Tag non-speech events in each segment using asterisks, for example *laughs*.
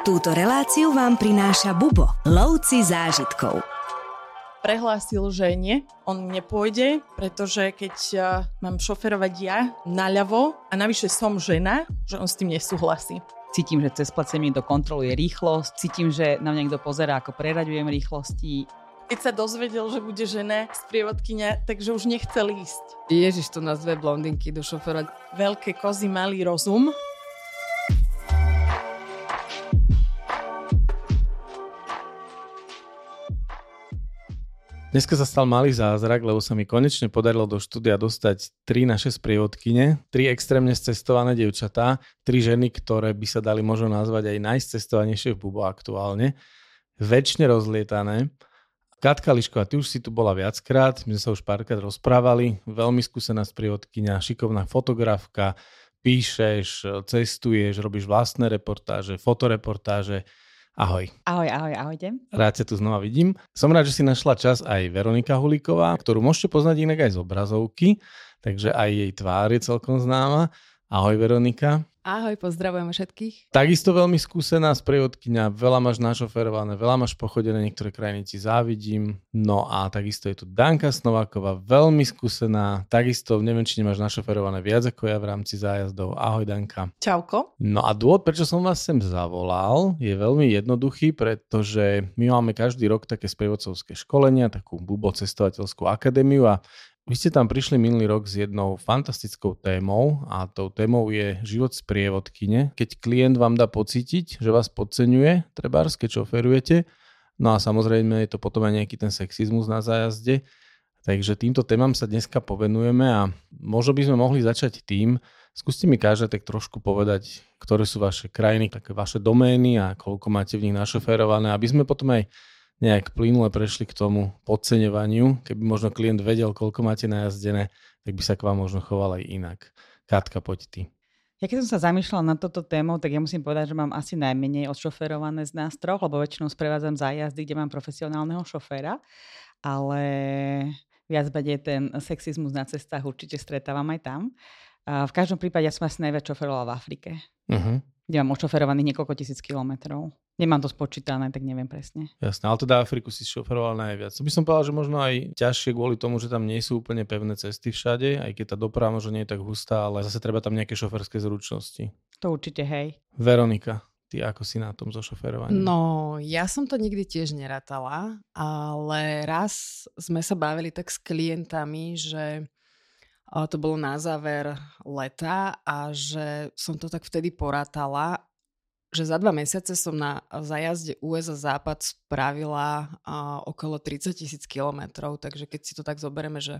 Túto reláciu vám prináša Bubo, lovci zážitkov. Prehlásil, že nie, on nepôjde, pretože keď uh, mám šoferovať ja naľavo a navyše som žena, že on s tým nesúhlasí. Cítim, že cez placenie to kontroluje rýchlosť, cítim, že na mňa niekto pozerá, ako preraďujem rýchlosti. Keď sa dozvedel, že bude žena sprievodkynia, takže už nechcel ísť. Ježiš, to nás dve blondinky do šofera. Veľké kozy, malý rozum. Dneska sa stal malý zázrak, lebo sa mi konečne podarilo do štúdia dostať tri naše sprievodkyne, tri extrémne cestované dievčatá, tri ženy, ktoré by sa dali možno nazvať aj najcestovanejšie v Bubo aktuálne, väčšine rozlietané. Katka Lišková, ty už si tu bola viackrát, my sme sa už párkrát rozprávali, veľmi skúsená sprievodkynia, šikovná fotografka, píšeš, cestuješ, robíš vlastné reportáže, fotoreportáže, Ahoj. Ahoj, ahoj, ahojte. Rád sa tu znova vidím. Som rád, že si našla čas aj Veronika Hulíková, ktorú môžete poznať inak aj z obrazovky, takže aj jej tvár je celkom známa. Ahoj Veronika. Ahoj, pozdravujeme všetkých. Takisto veľmi skúsená sprievodkynia, veľa máš našoferované, veľa máš pochodené, niektoré krajiny ti závidím. No a takisto je tu Danka Snováková, veľmi skúsená, takisto neviem, či nemáš našoferované viac ako ja v rámci zájazdov. Ahoj Danka. Čauko. No a dôvod, prečo som vás sem zavolal, je veľmi jednoduchý, pretože my máme každý rok také sprievodcovské školenia, takú Bubo cestovateľskú akadémiu a vy ste tam prišli minulý rok s jednou fantastickou témou a tou témou je život sprievodkyne. Keď klient vám dá pocítiť, že vás podceňuje, trebárs, keď šoferujete, no a samozrejme je to potom aj nejaký ten sexizmus na zájazde, takže týmto témam sa dneska povenujeme a možno by sme mohli začať tým, skúste mi každé tak trošku povedať, ktoré sú vaše krajiny, také vaše domény a koľko máte v nich našoferované, aby sme potom aj nejak plynule prešli k tomu podceňovaniu. Keby možno klient vedel, koľko máte najazdené, tak by sa k vám možno choval aj inak. Katka, poď ty. Ja keď som sa zamýšľala na toto tému, tak ja musím povedať, že mám asi najmenej odšoferované z nás troch, lebo väčšinou sprevádzam zájazdy, kde mám profesionálneho šoféra, ale viac menej ten sexizmus na cestách určite stretávam aj tam. A v každom prípade ja som asi najviac šoferovala v Afrike. Uh-huh kde mám ošoferovaných niekoľko tisíc kilometrov. Nemám to spočítané, tak neviem presne. Jasné, ale teda Afriku si šoferoval najviac. To by som povedal, že možno aj ťažšie kvôli tomu, že tam nie sú úplne pevné cesty všade, aj keď tá doprava možno nie je tak hustá, ale zase treba tam nejaké šoferské zručnosti. To určite, hej. Veronika, ty ako si na tom so šoferovaním? No, ja som to nikdy tiež nerátala, ale raz sme sa bavili tak s klientami, že to bolo na záver leta a že som to tak vtedy porátala, že za dva mesiace som na zajazde USA Západ spravila okolo 30 tisíc kilometrov, takže keď si to tak zoberieme, že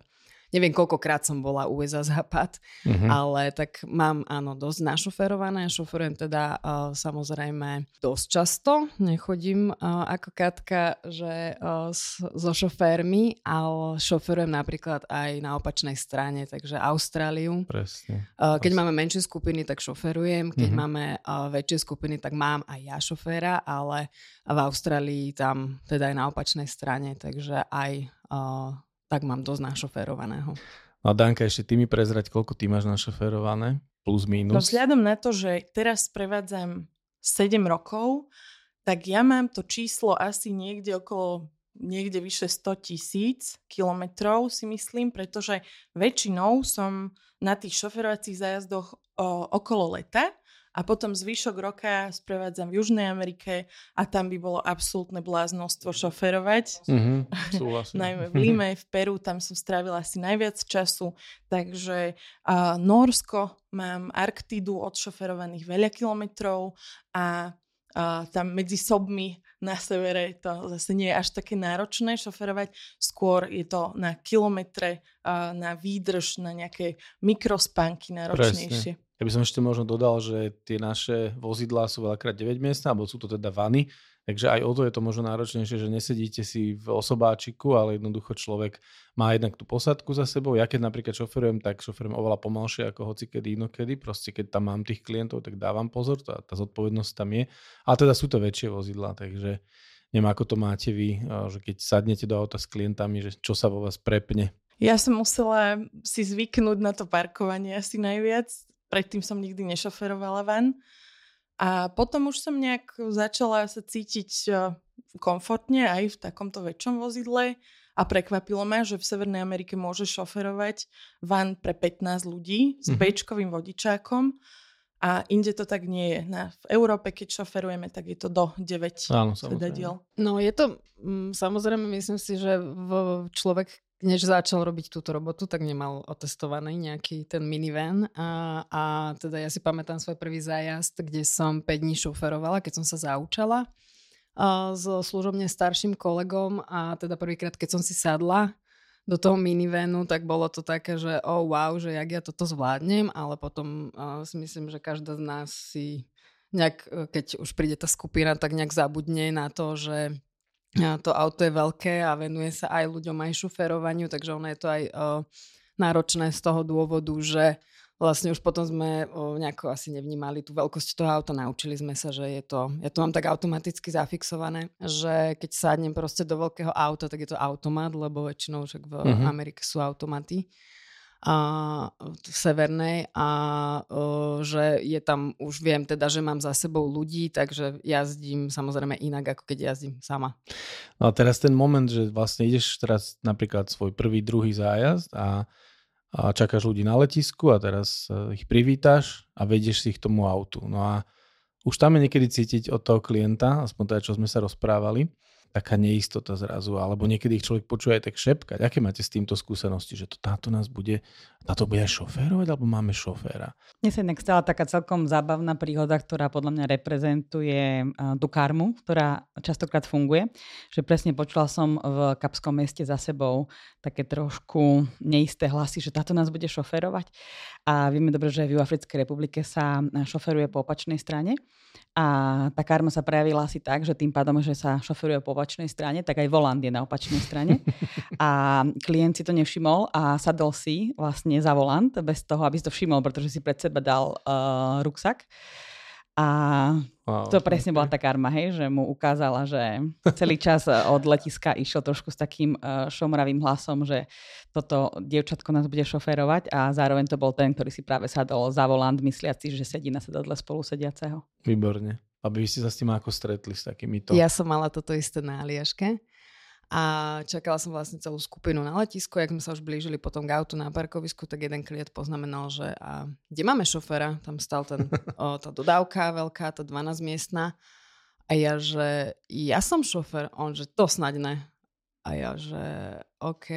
neviem koľkokrát som bola USA západ, uh-huh. ale tak mám áno dosť našoferované, šoferujem teda uh, samozrejme dosť často, nechodím uh, ako Katka, že uh, s, so šoférmi, ale šoferujem napríklad aj na opačnej strane, takže Austráliu. Presne. Uh, keď máme menšie skupiny, tak šoferujem, keď uh-huh. máme uh, väčšie skupiny, tak mám aj ja šoféra, ale v Austrálii tam teda aj na opačnej strane, takže aj uh, tak mám dosť našoferovaného. No a Danka, ešte ty mi prezrať, koľko ty máš našoferované? Plus, minus? No vzhľadom na to, že teraz prevádzam 7 rokov, tak ja mám to číslo asi niekde okolo niekde vyše 100 tisíc kilometrov si myslím, pretože väčšinou som na tých šoferovacích zájazdoch o, okolo leta a potom zvyšok roka sprevádzam v Južnej Amerike a tam by bolo absolútne bláznostvo šoferovať. *laughs* Mm-hmm, Najmä v Lime, v Peru, tam som strávila asi najviac času. Takže uh, Norsko, mám Arktidu odšoferovaných veľa kilometrov a uh, tam medzi sobmi na severe to zase nie je až také náročné šoferovať, skôr je to na kilometre, na výdrž, na nejaké mikrospánky náročnejšie. Presne. Ja by som ešte možno dodal, že tie naše vozidlá sú veľakrát 9 miestne, alebo sú to teda vany, takže aj o to je to možno náročnejšie, že nesedíte si v osobáčiku, ale jednoducho človek má jednak tú posadku za sebou. Ja keď napríklad šoferujem, tak šoferujem oveľa pomalšie ako hoci kedy inokedy. Proste keď tam mám tých klientov, tak dávam pozor, tá, tá zodpovednosť tam je. Ale teda sú to väčšie vozidlá, takže neviem, ako to máte vy, že keď sadnete do auta s klientami, že čo sa vo vás prepne. Ja som musela si zvyknúť na to parkovanie asi najviac predtým som nikdy nešoferovala van. A potom už som nejak začala sa cítiť eh, komfortne aj v takomto väčšom vozidle a prekvapilo ma, že v Severnej Amerike môže šoferovať van pre 15 ľudí s mm-hmm. bečkovým vodičákom a inde to tak nie je. Na, v Európe, keď šoferujeme, tak je to do 9 Áno, sedadiel. No je to, mm, samozrejme, myslím si, že v človek, než začal robiť túto robotu, tak nemal otestovaný nejaký ten minivan. A, a teda ja si pamätám svoj prvý zájazd, kde som 5 dní šoferovala, keď som sa zaučala so služobne starším kolegom a teda prvýkrát, keď som si sadla do toho minivanu, tak bolo to také, že oh wow, že jak ja toto zvládnem, ale potom uh, si myslím, že každá z nás si nejak, e, keď už príde tá skupina, tak nejak zabudne na to, že to auto je veľké a venuje sa aj ľuďom, aj šoferovaniu, takže ono je to aj uh, náročné z toho dôvodu, že vlastne už potom sme o, nejako asi nevnímali tú veľkosť toho auta, naučili sme sa, že je to, ja to mám tak automaticky zafixované, že keď sadnem proste do veľkého auta, tak je to automat, lebo väčšinou však v mm-hmm. Amerike sú automaty a, v severnej a že je tam, už viem teda, že mám za sebou ľudí, takže jazdím samozrejme inak, ako keď jazdím sama. No a teraz ten moment, že vlastne ideš teraz napríklad svoj prvý, druhý zájazd a a čakáš ľudí na letisku a teraz e, ich privítaš a vedieš si ich tomu autu. No a už tam je niekedy cítiť od toho klienta, aspoň teda, čo sme sa rozprávali, taká neistota zrazu, alebo niekedy ich človek počuje aj tak šepkať. Aké máte s týmto skúsenosti, že to táto nás bude, táto bude šoférovať, alebo máme šoféra? Mne sa inak stala taká celkom zábavná príhoda, ktorá podľa mňa reprezentuje tú karmu, ktorá častokrát funguje. Že presne počula som v Kapskom meste za sebou také trošku neisté hlasy, že táto nás bude šoférovať. A vieme dobre, že v Juafrickej republike sa šoferuje po opačnej strane. A tá karma sa prejavila asi tak, že tým pádom, že sa šoferuje po opačnej strane, tak aj volant je na opačnej strane. A klient si to nevšimol a sadol si vlastne za volant bez toho, aby si to všimol, pretože si pred seba dal uh, ruksak. A wow, to presne okay. bola tá karma, hej, že mu ukázala, že celý čas od letiska išiel trošku s takým uh, šomravým hlasom, že toto dievčatko nás bude šoférovať a zároveň to bol ten, ktorý si práve sadol za volant, mysliaci, že sedí na sedadle spolu sediaceho. Výborne. Aby ste sa s tým ako stretli s takýmito. Ja som mala toto isté na Aliaške a čakala som vlastne celú skupinu na letisku. Jak sme sa už blížili potom k autu na parkovisku, tak jeden klient poznamenal, že a kde máme šoféra? Tam stal ten, *laughs* o, tá dodávka veľká, tá 12 miestna. A ja, že ja som šofér. On, že to snaď ne. A ja, že OK,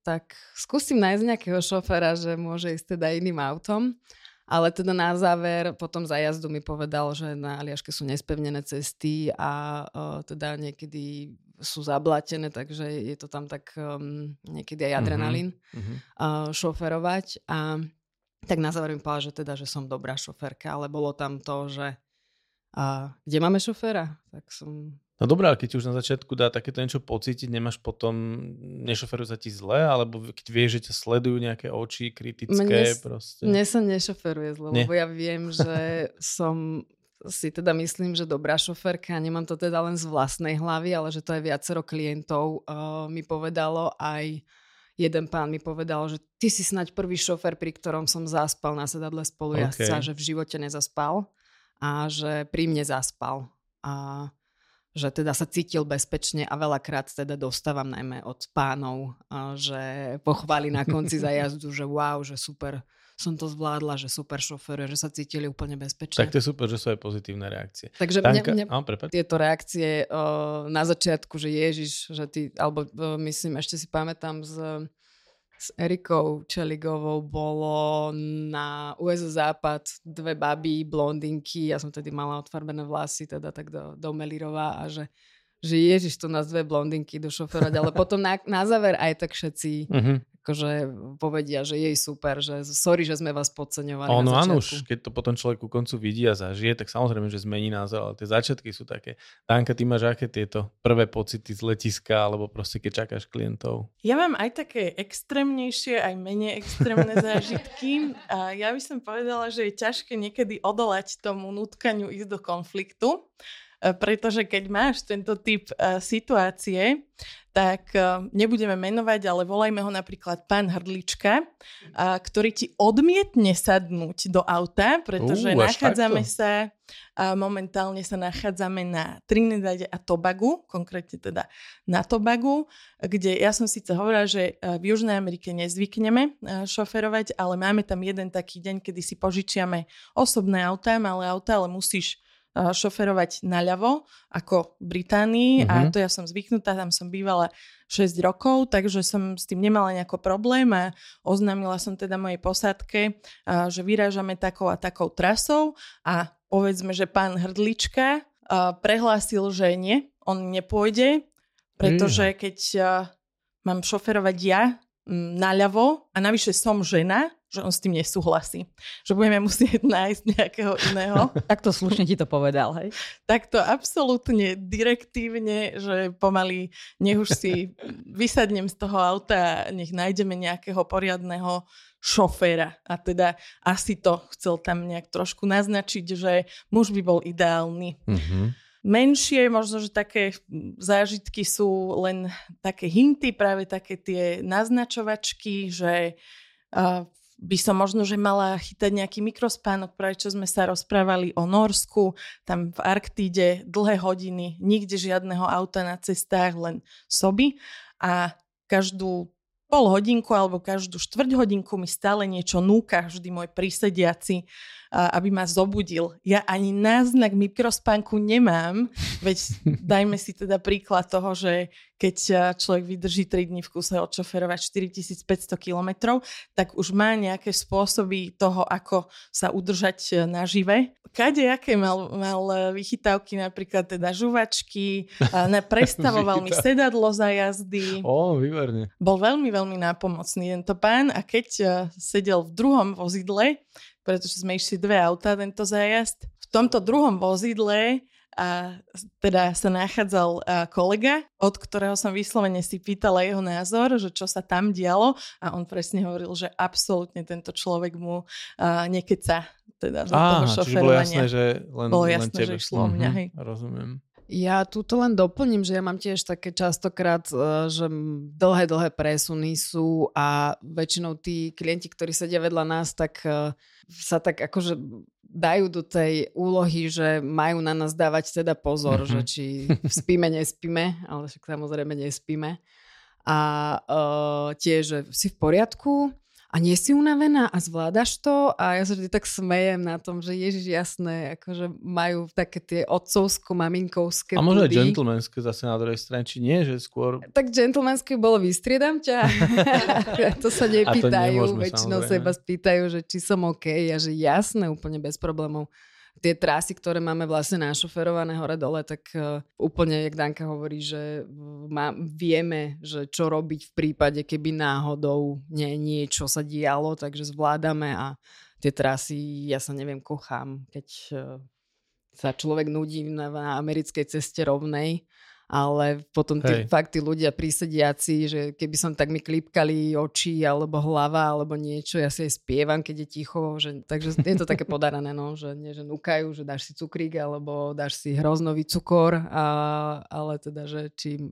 tak skúsim nájsť nejakého šoféra, že môže ísť teda iným autom. Ale teda na záver potom za jazdu mi povedal, že na Aliaške sú nespevnené cesty a uh, teda niekedy sú zablatené, takže je to tam tak um, niekedy aj mhm, adrenalín mm-hmm. uh, šoferovať. A tak na záver mi povedal, že teda, že som dobrá šoferka, ale bolo tam to, že uh, kde máme šoféra? Tak som No dobré, ale keď už na začiatku dá takéto niečo pocítiť, nemáš potom, nešoferujú sa ti zle, alebo keď vieš, že ťa sledujú nejaké oči kritické mne, proste. Mne sa nešoferuje zle, Nie. lebo ja viem, že *laughs* som si teda myslím, že dobrá šoferka, nemám to teda len z vlastnej hlavy, ale že to aj viacero klientov uh, mi povedalo, aj jeden pán mi povedal, že ty si snaď prvý šofer, pri ktorom som zaspal na sedadle spolujazca, okay. že v živote nezaspal a že pri mne zaspal. A že teda sa cítil bezpečne a veľakrát teda dostávam najmä od pánov, že pochváli na konci *laughs* za jazdu, že wow, že super som to zvládla, že super šofér, že sa cítili úplne bezpečne. Tak to je super, že sú aj pozitívne reakcie. Takže Tanka... mne, mne oh, tieto reakcie na začiatku, že Ježiš, že ty, alebo o, myslím, ešte si pamätám z s Erikou Čeligovou bolo na USO Západ dve baby, blondinky, ja som tedy mala odfarbené vlasy, teda tak do, do Melirova a že že ježiš, tu nás dve blondinky do šoferovať, ale potom na, na záver aj tak všetci uh-huh akože povedia, že jej super, že sorry, že sme vás podceňovali Ono áno, už keď to potom človek ku koncu vidí a zažije, tak samozrejme, že zmení názor, ale tie začiatky sú také. Danka, ty máš aké tieto prvé pocity z letiska, alebo proste keď čakáš klientov? Ja mám aj také extrémnejšie, aj menej extrémne *laughs* zážitky. A ja by som povedala, že je ťažké niekedy odolať tomu nutkaniu ísť do konfliktu. Pretože keď máš tento typ uh, situácie, tak uh, nebudeme menovať, ale volajme ho napríklad pán Hrdlička, ktorý ti odmietne sadnúť do auta, pretože uh, nachádzame takto? sa, momentálne sa nachádzame na Trinidade a Tobagu, konkrétne teda na Tobagu, kde ja som síce hovorila, že v Južnej Amerike nezvykneme šoferovať, ale máme tam jeden taký deň, kedy si požičiame osobné autá, malé auta, ale musíš šoferovať naľavo, ako v Británii uh-huh. a mhm. to ja som zvyknutá, tam som bývala 6 rokov, takže som s tým nemala nejako problém a oznámila som teda mojej posádke, že vyrážame takou a takou trasou a povedzme, že pán Hrdlička prehlásil, že nie, on nepôjde, pretože keď mám šoferovať ja naľavo a navyše som žena, že on s tým nesúhlasí. Že budeme musieť *laughs* nájsť nejakého iného. *laughs* Takto slušne ti to povedal, hej? Takto absolútne direktívne, že pomaly nech už si vysadnem z toho auta a nech nájdeme nejakého poriadného šoféra. A teda asi to chcel tam nejak trošku naznačiť, že muž by bol ideálny. Mm-hmm. Menšie, možno, že také zážitky sú len také hinty, práve také tie naznačovačky, že uh, by som možno, že mala chytať nejaký mikrospánok, práve sme sa rozprávali o Norsku, tam v Arktíde dlhé hodiny, nikde žiadneho auta na cestách, len soby. A každú pol hodinku alebo každú štvrť hodinku mi stále niečo núka, vždy môj prísediaci aby ma zobudil. Ja ani náznak mikrospánku nemám, veď *laughs* dajme si teda príklad toho, že keď človek vydrží 3 dní v kuse odšoferovať 4500 kilometrov, tak už má nejaké spôsoby toho, ako sa udržať nažive. Kade aké mal, mal vychytávky, napríklad teda žuvačky, *laughs* prestavoval mi sedadlo za jazdy. Ó, výborne. Bol veľmi, veľmi nápomocný tento pán a keď sedel v druhom vozidle, pretože sme išli dve auta tento zájazd. V tomto druhom vozidle a teda sa nachádzal kolega, od ktorého som vyslovene si pýtala jeho názor, že čo sa tam dialo a on presne hovoril, že absolútne tento človek mu nekeca teda za Á, toho šoferovania. bolo jasné, že len, bolo jasné, len tebe. že išlo mm-hmm, mňa, hej. Rozumiem. Ja tu to len doplním, že ja mám tiež také častokrát, e, že dlhé, dlhé presuny sú a väčšinou tí klienti, ktorí sedia vedľa nás, tak e, sa tak akože dajú do tej úlohy, že majú na nás dávať teda pozor, mm-hmm. že či spíme, nespíme, ale však samozrejme nespíme. A uh, tiež, že si v poriadku, a nie si unavená a zvládaš to? A ja sa vždy tak smejem na tom, že ježiš jasné, akože majú také tie otcovsko-maminkovské A možno aj gentlemanské zase na druhej strane, či nie, že skôr... Tak gentlemanské bolo vystriedam ťa. *laughs* to sa nepýtajú, väčšinou seba spýtajú, že či som OK a že jasné, úplne bez problémov tie trasy, ktoré máme vlastne našoferované hore-dole, tak uh, úplne, jak Danka hovorí, že má, vieme, že čo robiť v prípade, keby náhodou nie, niečo sa dialo, takže zvládame a tie trasy, ja sa neviem, kochám, keď uh, sa človek nudí na, na americkej ceste rovnej, ale potom tí, fakt tí ľudia prísediaci, že keby som tak mi klipkali oči alebo hlava alebo niečo, ja si aj spievam, keď je ticho, že, takže je to také podarané, no, že nie, že nukajú, že dáš si cukrík alebo dáš si hroznový cukor, a, ale teda, že či,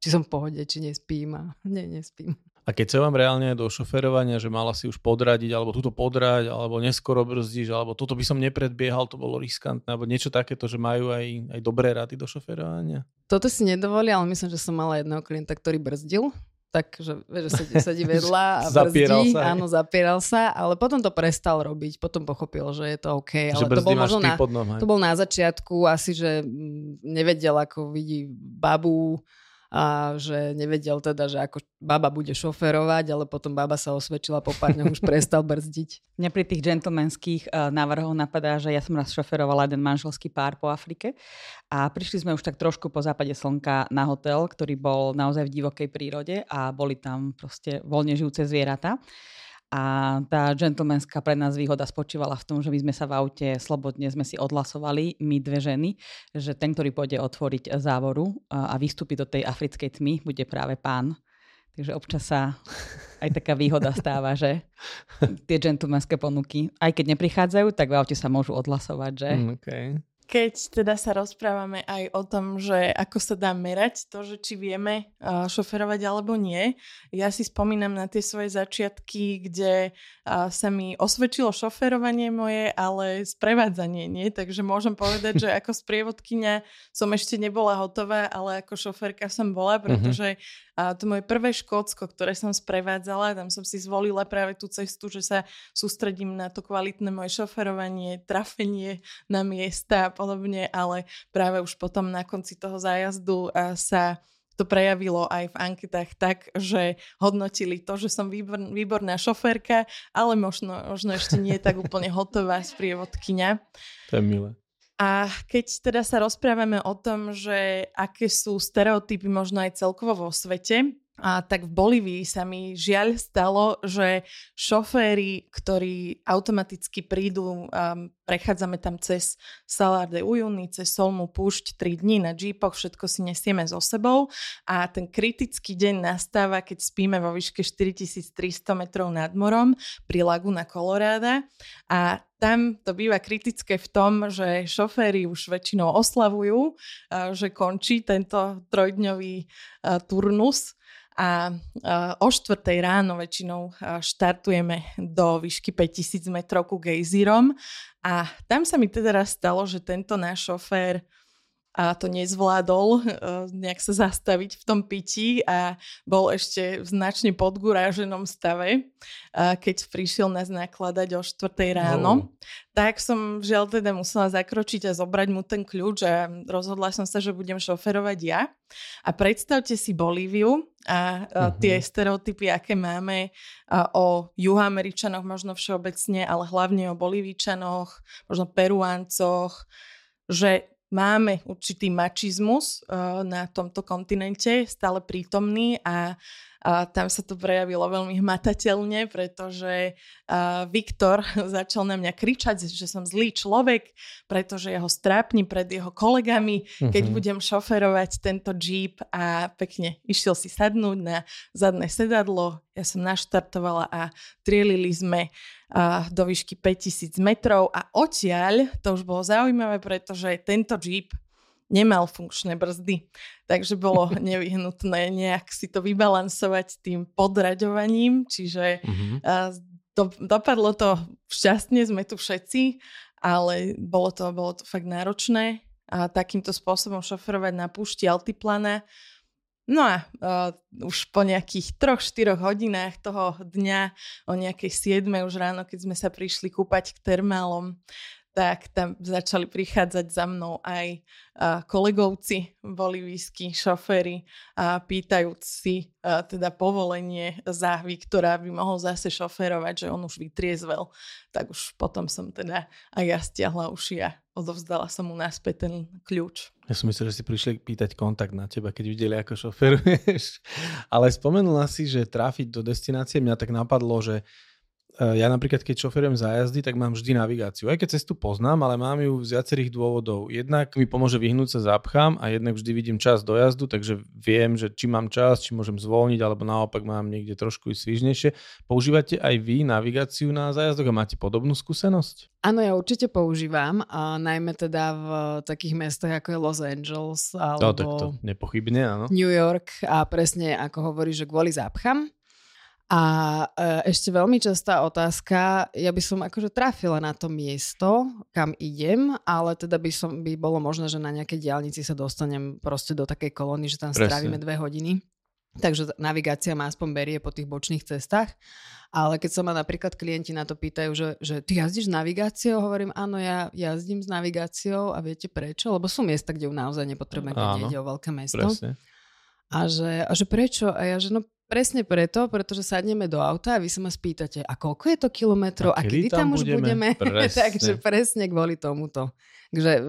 či som v pohode, či nespím a *laughs* nie, nespím. A keď sa vám reálne do šoferovania, že mala si už podradiť, alebo túto podrať, alebo neskoro brzdíš, alebo toto by som nepredbiehal, to bolo riskantné, alebo niečo takéto, že majú aj, aj dobré rady do šoferovania? Toto si nedovolí, ale myslím, že som mala jedného klienta, ktorý brzdil. Tak, že, že sedí, sedí vedľa a brzdí, sa, áno, zapieral sa, ale potom to prestal robiť, potom pochopil, že je to OK, ale to bol možno na, to bol na začiatku asi, že mm, nevedel, ako vidí babu, a že nevedel teda, že ako baba bude šoferovať, ale potom baba sa osvedčila po pár už prestal brzdiť. Mňa pri tých gentlemanských uh, návrhoch napadá, že ja som raz šoferovala jeden manželský pár po Afrike a prišli sme už tak trošku po západe slnka na hotel, ktorý bol naozaj v divokej prírode a boli tam proste voľne žijúce zvieratá. A tá gentlemanská pre nás výhoda spočívala v tom, že my sme sa v aute slobodne sme si odhlasovali, my dve ženy, že ten, ktorý pôjde otvoriť závoru a vystúpiť do tej africkej tmy, bude práve pán. Takže občas sa aj taká výhoda stáva, že tie gentlemanské ponuky, aj keď neprichádzajú, tak v aute sa môžu odhlasovať, že... Mm, okay. Keď teda sa rozprávame aj o tom, že ako sa dá merať to, že či vieme šoferovať alebo nie, ja si spomínam na tie svoje začiatky, kde sa mi osvedčilo šoferovanie moje, ale sprevádzanie nie, takže môžem povedať, že *laughs* ako sprievodkynia som ešte nebola hotová, ale ako šoferka som bola, mhm. pretože uh, to moje prvé Škótsko, ktoré som sprevádzala, tam som si zvolila práve tú cestu, že sa sústredím na to kvalitné moje šoferovanie, trafenie na miesta podobne, ale práve už potom na konci toho zájazdu sa to prejavilo aj v anketách tak, že hodnotili to, že som výbor, výborná šoférka, ale možno, možno ešte nie je tak úplne hotová sprievodkyňa. To je milé. A keď teda sa rozprávame o tom, že aké sú stereotypy možno aj celkovo vo svete, a tak v Bolívii sa mi žiaľ stalo, že šoféry, ktorí automaticky prídu, um, prechádzame tam cez Salar de Uyuni, cez Solmu púšť 3 dní na jeepoch, všetko si nesieme so sebou. A ten kritický deň nastáva, keď spíme vo výške 4300 metrov nad morom pri Laguna Colorada. A tam to býva kritické v tom, že šoféry už väčšinou oslavujú, že končí tento trojdňový turnus a o 4 ráno väčšinou štartujeme do výšky 5000 metrov ku gejzírom. A tam sa mi teda stalo, že tento náš šofér a to nezvládol uh, *laughs* nejak sa zastaviť v tom pití a bol ešte v značne podguráženom stave, keď prišiel nás nakladať o 4 ráno. No. Tak som žiaľ teda musela zakročiť a zobrať mu ten kľúč a rozhodla som sa, že budem šoferovať ja. A predstavte si Bolíviu a uh, tie stereotypy, aké máme uh, o juhoameričanoch možno všeobecne, ale hlavne o Bolívičanoch, možno Peruáncoch, že máme určitý mačizmus uh, na tomto kontinente, stále prítomný a a tam sa to prejavilo veľmi hmatateľne, pretože uh, Viktor *laughs* začal na mňa kričať, že som zlý človek, pretože jeho strápni pred jeho kolegami, keď mhm. budem šoferovať tento jeep a pekne išiel si sadnúť na zadné sedadlo. Ja som naštartovala a trielili sme uh, do výšky 5000 metrov a odtiaľ, to už bolo zaujímavé, pretože tento jeep nemal funkčné brzdy. Takže bolo *laughs* nevyhnutné nejak si to vybalansovať tým podraďovaním, čiže uh-huh. do, dopadlo to šťastne, sme tu všetci, ale bolo to, bolo to fakt náročné a takýmto spôsobom šoferovať na púšti Altiplana. No a uh, už po nejakých troch, štyroch hodinách toho dňa, o nejakej 7 už ráno, keď sme sa prišli kúpať k termálom, tak tam začali prichádzať za mnou aj kolegovci bolivijskí šoféry a pýtajúc teda povolenie za Viktora, aby mohol zase šoférovať, že on už vytriezvel. Tak už potom som teda aj ja stiahla uši a odovzdala som mu naspäť ten kľúč. Ja som myslel, že si prišli pýtať kontakt na teba, keď videli, ako šoferuješ. *laughs* Ale spomenula si, že trafiť do destinácie, mňa tak napadlo, že ja napríklad, keď šoferujem zájazdy, tak mám vždy navigáciu. Aj keď cestu poznám, ale mám ju z viacerých dôvodov. Jednak mi pomôže vyhnúť sa zápchám a jednak vždy vidím čas dojazdu, takže viem, že či mám čas, či môžem zvolniť, alebo naopak mám niekde trošku svižnejšie. Používate aj vy navigáciu na zájazdoch a máte podobnú skúsenosť? Áno, ja určite používam, a najmä teda v takých mestách ako je Los Angeles alebo no, tak to nepochybne, áno. New York a presne ako hovorí, že kvôli zápcham a e, ešte veľmi častá otázka, ja by som akože trafila na to miesto, kam idem, ale teda by, som, by bolo možné, že na nejakej diálnici sa dostanem proste do takej kolóny, že tam Presne. strávime dve hodiny. Takže navigácia ma aspoň berie po tých bočných cestách. Ale keď sa ma napríklad klienti na to pýtajú, že, že ty jazdíš s navigáciou, hovorím, áno, ja jazdím s navigáciou a viete prečo? Lebo sú miesta, kde ju naozaj nepotrebujem, keď ide o veľké mesto. Presne. A že, a že prečo? A ja, že no Presne preto, pretože sadneme do auta a vy sa ma spýtate, a koľko je to kilometrov a, a kedy tam, tam už budeme? budeme? *laughs* Takže presne kvôli tomuto. Takže e,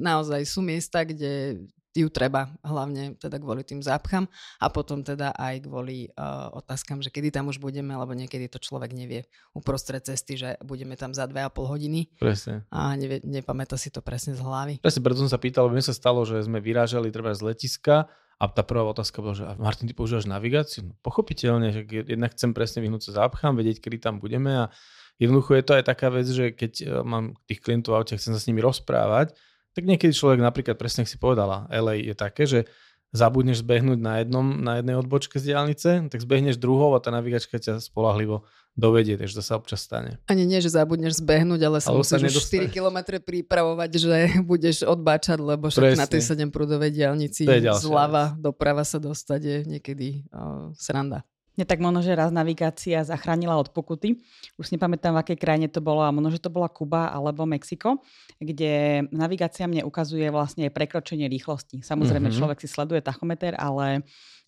naozaj sú miesta, kde ju treba, hlavne teda kvôli tým zápcham a potom teda aj kvôli uh, otázkam, že kedy tam už budeme, lebo niekedy to človek nevie uprostred cesty, že budeme tam za 2,5 hodiny. Presne. A nevie, nepamätá si to presne z hlavy. Presne, preto som sa pýtal, lebo mi sa stalo, že sme vyrážali treba z letiska a tá prvá otázka bola, že Martin, ty používaš navigáciu? No, pochopiteľne, že jednak chcem presne vyhnúť sa zápchám, vedieť, kedy tam budeme a jednoducho je to aj taká vec, že keď e, mám tých klientov v aute, chcem sa s nimi rozprávať, Tak niekedy človek napríklad, presne si povedala, LA je také, že zabudneš zbehnúť na, jednom, na jednej odbočke z diálnice, tak zbehneš druhou a tá navigačka ťa spolahlivo dovedie, takže to sa občas stane. Ani nie, že zabudneš zbehnúť, ale sa musíš už 4 km pripravovať, že *laughs* budeš odbáčať, lebo však na tej 7 prúdovej diálnici zľava doprava sa dostať je niekedy uh, sranda. Mne tak možno, že raz navigácia zachránila od pokuty. Už nepamätám, v akej krajine to bolo, a možno, že to bola Kuba alebo Mexiko, kde navigácia mne ukazuje vlastne prekročenie rýchlosti. Samozrejme, mm-hmm. človek si sleduje tachometer, ale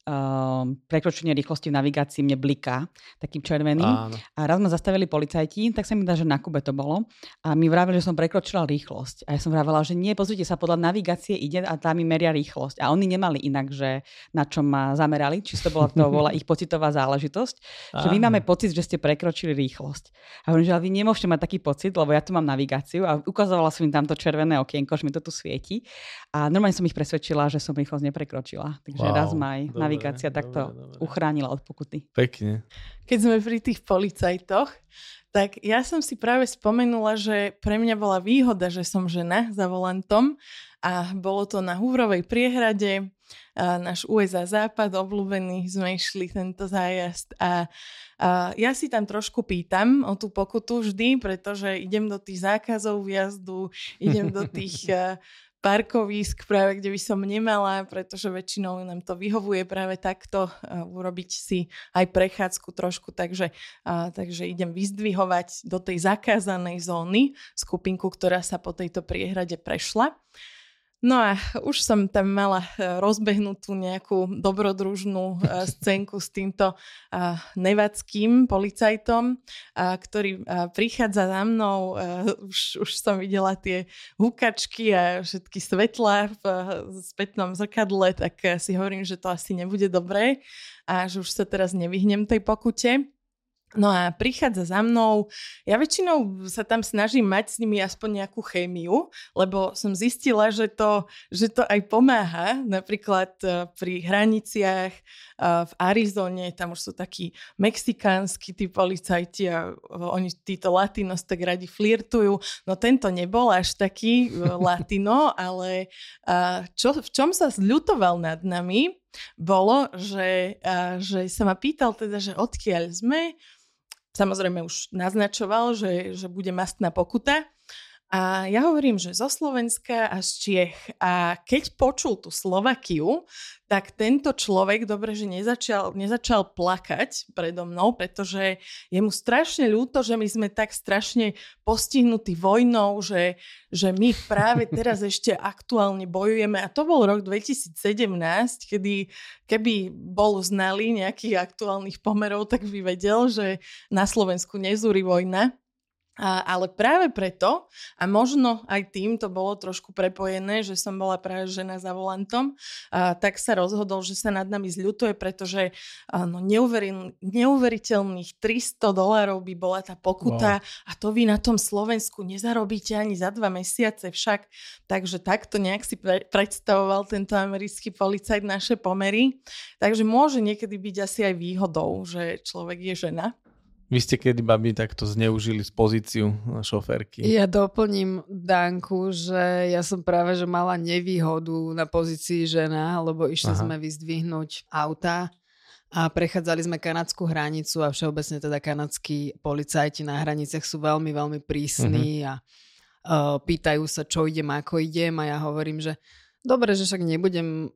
uh, prekročenie rýchlosti v navigácii mne bliká takým červeným. Áno. A raz ma zastavili policajti, tak sa mi dá, že na Kube to bolo. A mi vravili, že som prekročila rýchlosť. A ja som vravela, že nie, pozrite sa, podľa navigácie ide a tam mi meria rýchlosť. A oni nemali inak, že na čo ma zamerali, či to bola, to *laughs* bola ich pocitová záležitosť. Že my máme pocit, že ste prekročili rýchlosť. A hovorím, že ale vy nemôžete mať taký pocit, lebo ja tu mám navigáciu a ukazovala som im tamto červené okienko, že mi to tu svieti. A normálne som ich presvedčila, že som rýchlosť neprekročila. Takže wow, raz ma aj navigácia dobre, takto dobre. uchránila od pokuty. Pekne. Keď sme pri tých policajtoch, tak ja som si práve spomenula, že pre mňa bola výhoda, že som žena za volantom a bolo to na Húvrovej priehrade, a náš USA západ obľúbený, sme išli tento zájazd a, a ja si tam trošku pýtam o tú pokutu vždy, pretože idem do tých zákazov vjazdu, idem do *laughs* tých parkovisk, práve kde by som nemala, pretože väčšinou nám to vyhovuje práve takto uh, urobiť si aj prechádzku trošku, takže, uh, takže idem vyzdvihovať do tej zakázanej zóny skupinku, ktorá sa po tejto priehrade prešla. No a už som tam mala e, rozbehnutú nejakú dobrodružnú e, *laughs* scénku s týmto e, nevadským policajtom, ktorý prichádza za mnou. Už, už som videla tie hukačky a všetky svetlá v spätnom zrkadle, tak si hovorím, že to asi nebude dobré a že už sa teraz nevyhnem tej pokute. No a prichádza za mnou, ja väčšinou sa tam snažím mať s nimi aspoň nejakú chémiu, lebo som zistila, že to, že to aj pomáha, napríklad e, pri hraniciach e, v Arizone, tam už sú takí mexikánsky tí policajti a oni títo latinos tak radi flirtujú. No tento nebol až taký e, latino, *laughs* ale čo, v čom sa zľutoval nad nami, bolo, že, že sa ma pýtal teda, že odkiaľ sme, samozrejme už naznačoval, že, že bude mastná pokuta. A ja hovorím, že zo Slovenska a z Čiech. A keď počul tú Slovakiu, tak tento človek, dobre, že nezačal, nezačal plakať predo mnou, pretože je mu strašne ľúto, že my sme tak strašne postihnutí vojnou, že, že my práve teraz *laughs* ešte aktuálne bojujeme. A to bol rok 2017, kedy keby bol znali nejakých aktuálnych pomerov, tak by vedel, že na Slovensku nezúri vojna. A, ale práve preto, a možno aj tým to bolo trošku prepojené, že som bola práve žena za volantom, a, tak sa rozhodol, že sa nad nami zľutuje, pretože no, neuveril, neuveriteľných 300 dolárov by bola tá pokuta wow. a to vy na tom Slovensku nezarobíte ani za dva mesiace však. Takže takto nejak si pre, predstavoval tento americký policajt naše pomery. Takže môže niekedy byť asi aj výhodou, že človek je žena. Vy ste kedy, babi, takto zneužili z pozíciu šoférky? Ja doplním Danku, že ja som práve že mala nevýhodu na pozícii žena, lebo išli Aha. sme vyzdvihnúť auta a prechádzali sme kanadskú hranicu a všeobecne teda kanadskí policajti na hraniciach sú veľmi, veľmi prísni uh-huh. a uh, pýtajú sa, čo idem, ako idem a ja hovorím, že dobre, že však nebudem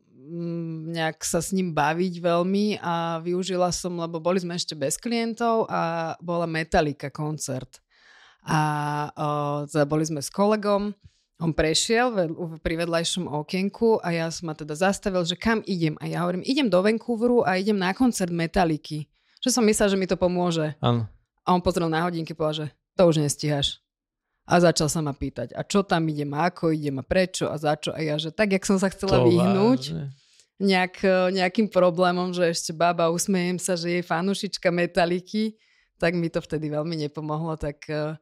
nejak sa s ním baviť veľmi a využila som, lebo boli sme ešte bez klientov a bola Metallica koncert. A o, teda boli sme s kolegom, on prešiel v, pri vedľajšom okienku a ja som ma teda zastavil, že kam idem. A ja hovorím, idem do Vancouveru a idem na koncert Metalliky. Že som myslel, že mi to pomôže. Ano. A on pozrel na hodinky a povedal, že to už nestíhaš. A začal sa ma pýtať, a čo tam idem, a ako idem, a prečo, a za čo. A ja, že tak, jak som sa chcela to vyhnúť nejak, e, nejakým problémom, že ešte baba, usmejem sa, že je fanúšička metaliky, tak mi to vtedy veľmi nepomohlo, tak e,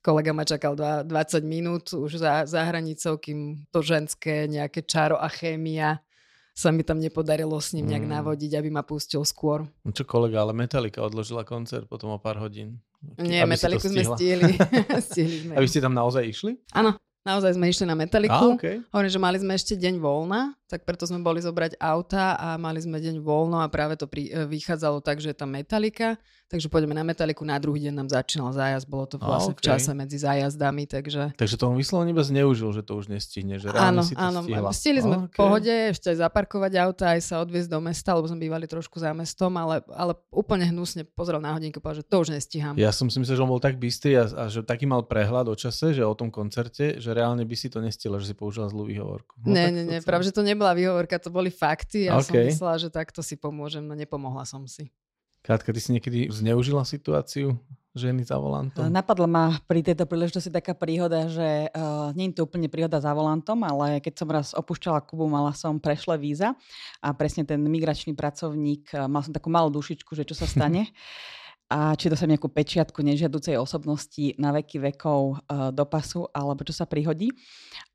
kolega ma čakal 20 minút už za, za hranicou, kým to ženské nejaké čaro a chémia sa mi tam nepodarilo s ním nejak mm. navodiť, aby ma pustil skôr. No čo kolega, ale Metallica odložila koncert potom o pár hodín. Nie, Metaliku sme stihli. *laughs* *laughs* stihli sme. A vy ste tam naozaj išli? Áno. naozaj sme išli na metaliku. A, okay. Hovorím, že mali sme ešte deň voľna, tak preto sme boli zobrať auta a mali sme deň voľno a práve to pri, e, vychádzalo tak, že je tam metalika, takže pôjdeme na metaliku, na druhý deň nám začínal zájazd, bolo to vlastne A, v čase medzi zájazdami, takže... Takže to on vyslovene iba zneužil, že to už nestihne, že áno, si to áno, stihla. stihli sme A, v pohode, ešte aj zaparkovať auta, aj sa odviezť do mesta, lebo sme bývali trošku za mestom, ale, ale úplne hnusne pozrel na hodinku, povedal, že to už nestíham. Ja som si myslel, že on bol tak bystrý a, a že taký mal prehľad o čase, že o tom koncerte, že reálne by si to nestihla, že si použila zlú výhovorku. No, nie, tak nie, to práve, že to nebola výhovorka, to boli fakty a som OK. myslela, že takto si pomôžem, no nepomohla som si. Katka, ty si niekedy zneužila situáciu ženy za volantom? Napadla ma pri tejto príležitosti taká príhoda, že uh, nie je to úplne príhoda za volantom, ale keď som raz opúšťala Kubu, mala som prešle víza a presne ten migračný pracovník, uh, mal som takú malú dušičku, že čo sa stane. *laughs* a či dostanem nejakú pečiatku nežiaducej osobnosti na veky vekov uh, do pasu, alebo čo sa prihodí.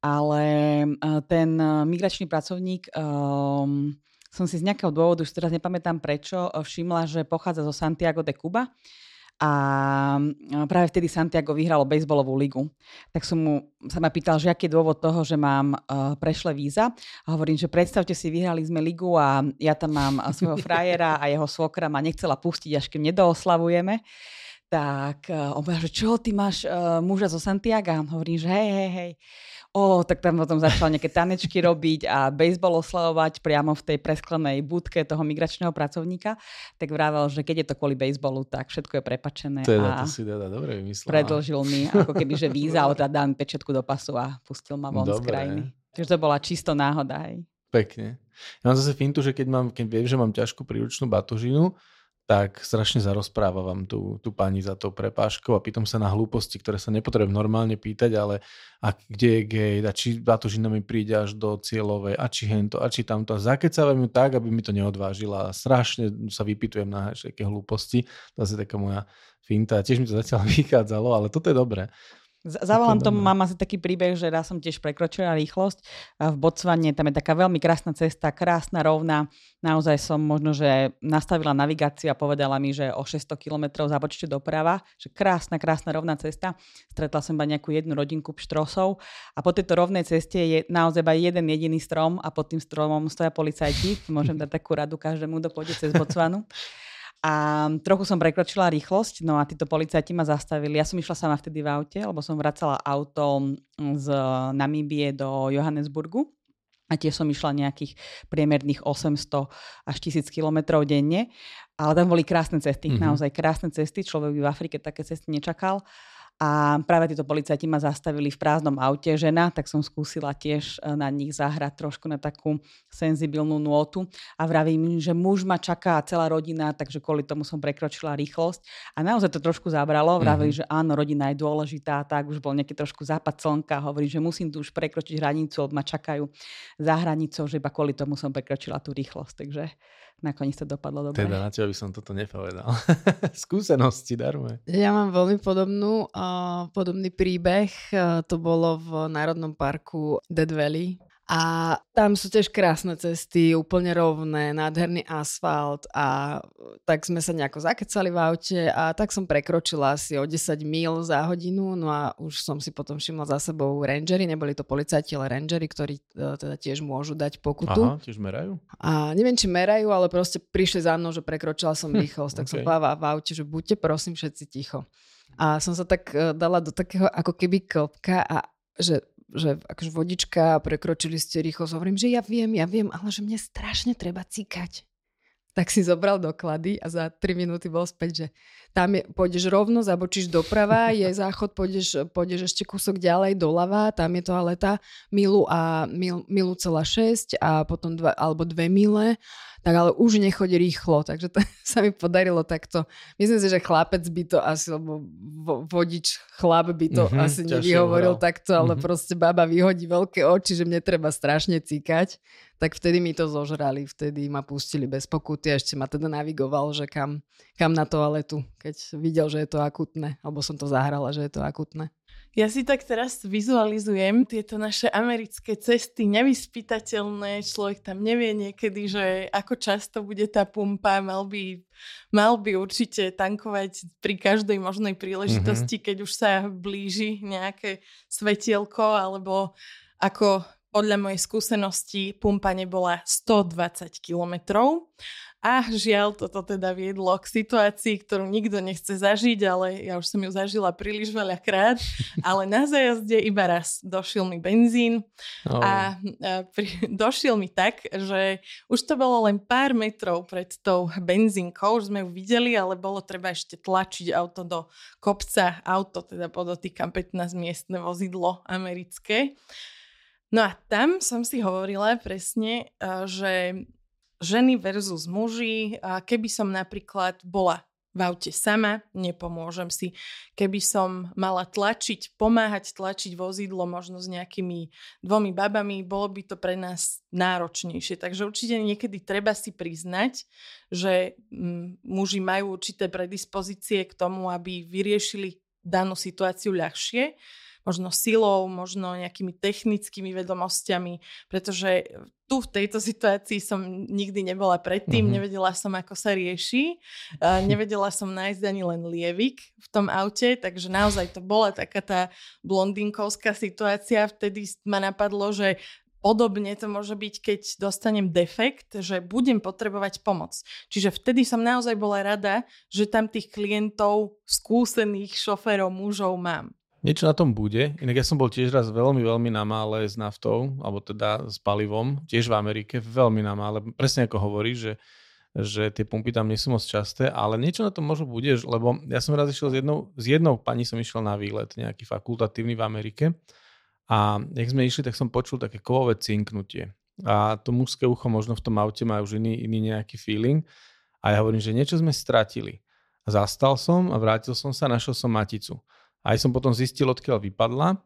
Ale uh, ten uh, migračný pracovník um, som si z nejakého dôvodu, už teraz nepamätám prečo, všimla, že pochádza zo Santiago de Cuba a práve vtedy Santiago vyhralo bejsbolovú ligu. Tak som mu, sa ma pýtal, že aký je dôvod toho, že mám uh, prešle víza. A hovorím, že predstavte si, vyhrali sme ligu a ja tam mám uh, svojho *laughs* frajera a jeho svokra ma nechcela pustiť, až kým nedooslavujeme. Tak uh, on povedal, že čo, ty máš uh, muža zo Santiaga? Hovorím, že hej, hej, hej. O, tak tam potom začal nejaké tanečky robiť a baseball oslavovať priamo v tej presklenej budke toho migračného pracovníka. Tak vravel, že keď je to kvôli baseballu, tak všetko je prepačené. Teda, a to si teda dobre vymyslela. predlžil mi ako keby, že víza, ale teda dám pečiatku do pasu a pustil ma von z Dobre. krajiny. Takže to bola čisto náhoda. Hej. Pekne. Ja mám zase fintu, že keď, mám, keď viem, že mám ťažkú príručnú batožinu, tak strašne zarozprávam tú, tú pani za tou prepážkou a pýtam sa na hlúposti, ktoré sa nepotrebujem normálne pýtať, ale a kde je gate a či batožina mi príde až do cieľovej a či hento a či tamto. A zakecávam ju tak, aby mi to neodvážila a strašne sa vypýtujem na všetké hlúposti. To je taká moja finta. Tiež mi to zatiaľ *laughs* vychádzalo, ale toto je dobré. Za, za volantom dobré. mám asi taký príbeh, že raz som tiež prekročila rýchlosť. V Botsvane tam je taká veľmi krásna cesta, krásna, rovná. Naozaj som možno, že nastavila navigáciu a povedala mi, že o 600 km zabočte doprava, že krásna, krásna, rovná cesta. Stretla som iba nejakú jednu rodinku pštrosov a po tejto rovnej ceste je naozaj iba jeden jediný strom a pod tým stromom stoja policajti. Môžem dať takú radu každému, kto pôjde cez Botsvanu. A trochu som prekročila rýchlosť, no a títo policajti ma zastavili. Ja som išla sama vtedy v aute, lebo som vracala auto z Namíbie do Johannesburgu. A tiež som išla nejakých priemerných 800 až 1000 kilometrov denne. Ale tam boli krásne cesty, Mhm. mm-hmm. naozaj krásne cesty. Človek by v Afrike také cesty nečakal. A práve títo policajti ma zastavili v prázdnom aute žena, tak som skúsila tiež e, na nich zahrať trošku na takú senzibilnú nôtu a vravím, že muž ma čaká celá rodina, takže kvôli tomu som prekročila rýchlosť. A naozaj to trošku zabralo, vravili, Mhm. že áno, rodina je dôležitá, tak už bol nejaký trošku západ slnka, hovorí, že musím tu už prekročiť hranicu, lebo ma čakajú za hranicou, že iba kvôli tomu som prekročila tú rýchlosť, takže nakoniec to dopadlo dobre. Teda na teba by som toto nepovedal. *laughs* Skúsenosti darme. Ja mám veľmi podobnú, uh, podobný príbeh. Uh, to bolo v Národnom parku Dead Valley. A tam sú tiež krásne cesty, úplne rovné, nádherný asfalt a tak sme sa nejako zakecali v aute a tak som prekročila asi o 10 mil za hodinu, no a už som si potom všimla za sebou rangery, neboli to policajti, ale rangery, ktorí uh, teda tiež môžu dať pokutu. Aha, tiež merajú? A neviem, či merajú, ale proste prišli za mnou, že prekročila som rýchlosť, tak som okej. povedala v aute, že buďte prosím všetci ticho. A som sa tak eh, dala do takého ako keby klopka a že že akože vodička, prekročili ste rýchlosť. Hovorím, že ja viem, ja viem, ale že mne strašne treba cikať. Tak si zobral doklady a za 3 minúty bol späť, že tam je, pôjdeš rovno, zabočíš doprava, *laughs* je záchod, pôjdeš, pôjdeš ešte kúsok ďalej doľava, tam je toaleta milu a mil, milu celá 6 a potom dva, alebo dve mile, tak ale už nechoď rýchlo, takže to *laughs* sa mi podarilo takto. Myslím si, že chlapec by to asi, lebo vo, vodič chlap by to Mhm, asi nevyhovoril takto, ale Mhm. proste baba vyhodí veľké oči, že mne treba strašne cíkať, tak vtedy mi to zožrali, vtedy ma pustili bez pokuty a ešte ma teda navigoval, že kam, kam na toaletu, keď videl, že je to akutné, alebo som to zahrala, že je to akutné. Ja si tak teraz vizualizujem tieto naše americké cesty, nevyspytateľné, človek tam nevie niekedy, že ako často bude tá pumpa, mal by, mal by určite tankovať pri každej možnej príležitosti, mm-hmm. keď už sa blíži nejaké svetielko, alebo ako podľa mojej skúsenosti pumpa nebola 120 kilometrov a žiaľ, toto teda viedlo k situácii, ktorú nikto nechce zažiť, ale ja už som ju zažila príliš veľa krát. *laughs* Ale na zajazde iba raz došiel mi benzín oh. a, a pri, *laughs* došiel mi tak, že už to bolo len pár metrov pred tou benzínkou, už sme ju videli, ale bolo treba ešte tlačiť auto do kopca. Auto, teda podotýkam 15 miestne vozidlo americké. No a tam som si hovorila presne, že ženy versus muži. Keby som napríklad bola v aute sama, nepomôžem si. Keby som mala tlačiť, pomáhať tlačiť vozidlo možno s nejakými dvomi babami, bolo by to pre nás náročnejšie. Takže určite niekedy treba si priznať, že m, muži majú určité predispozície k tomu, aby vyriešili danú situáciu ľahšie možno silou, možno nejakými technickými vedomosťami, pretože tu v tejto situácii som nikdy nebola predtým, mm-hmm. nevedela som, ako sa rieši, uh, *laughs* nevedela som nájsť ani len lievik v tom aute, takže naozaj to bola taká tá blondinkovská situácia. Vtedy ma napadlo, že Podobne to môže byť, keď dostanem defekt, že budem potrebovať pomoc. Čiže vtedy som naozaj bola rada, že tam tých klientov, skúsených šoférov, mužov mám. Niečo na tom bude. Inak ja som bol tiež raz veľmi, veľmi na mále s naftou, alebo teda s palivom, tiež v Amerike, veľmi na mále. Presne ako hovorí, že, že tie pumpy tam nie sú moc časté, ale niečo na tom možno bude, lebo ja som raz išiel s jednou, s jednou pani som išiel na výlet, nejaký fakultatívny v Amerike a jak sme išli, tak som počul také kovové cinknutie. A to mužské ucho možno v tom aute má už iný, iný nejaký feeling. A ja hovorím, že niečo sme stratili. Zastal som a vrátil som sa, našiel som maticu. Aj som potom zistil, odkiaľ vypadla,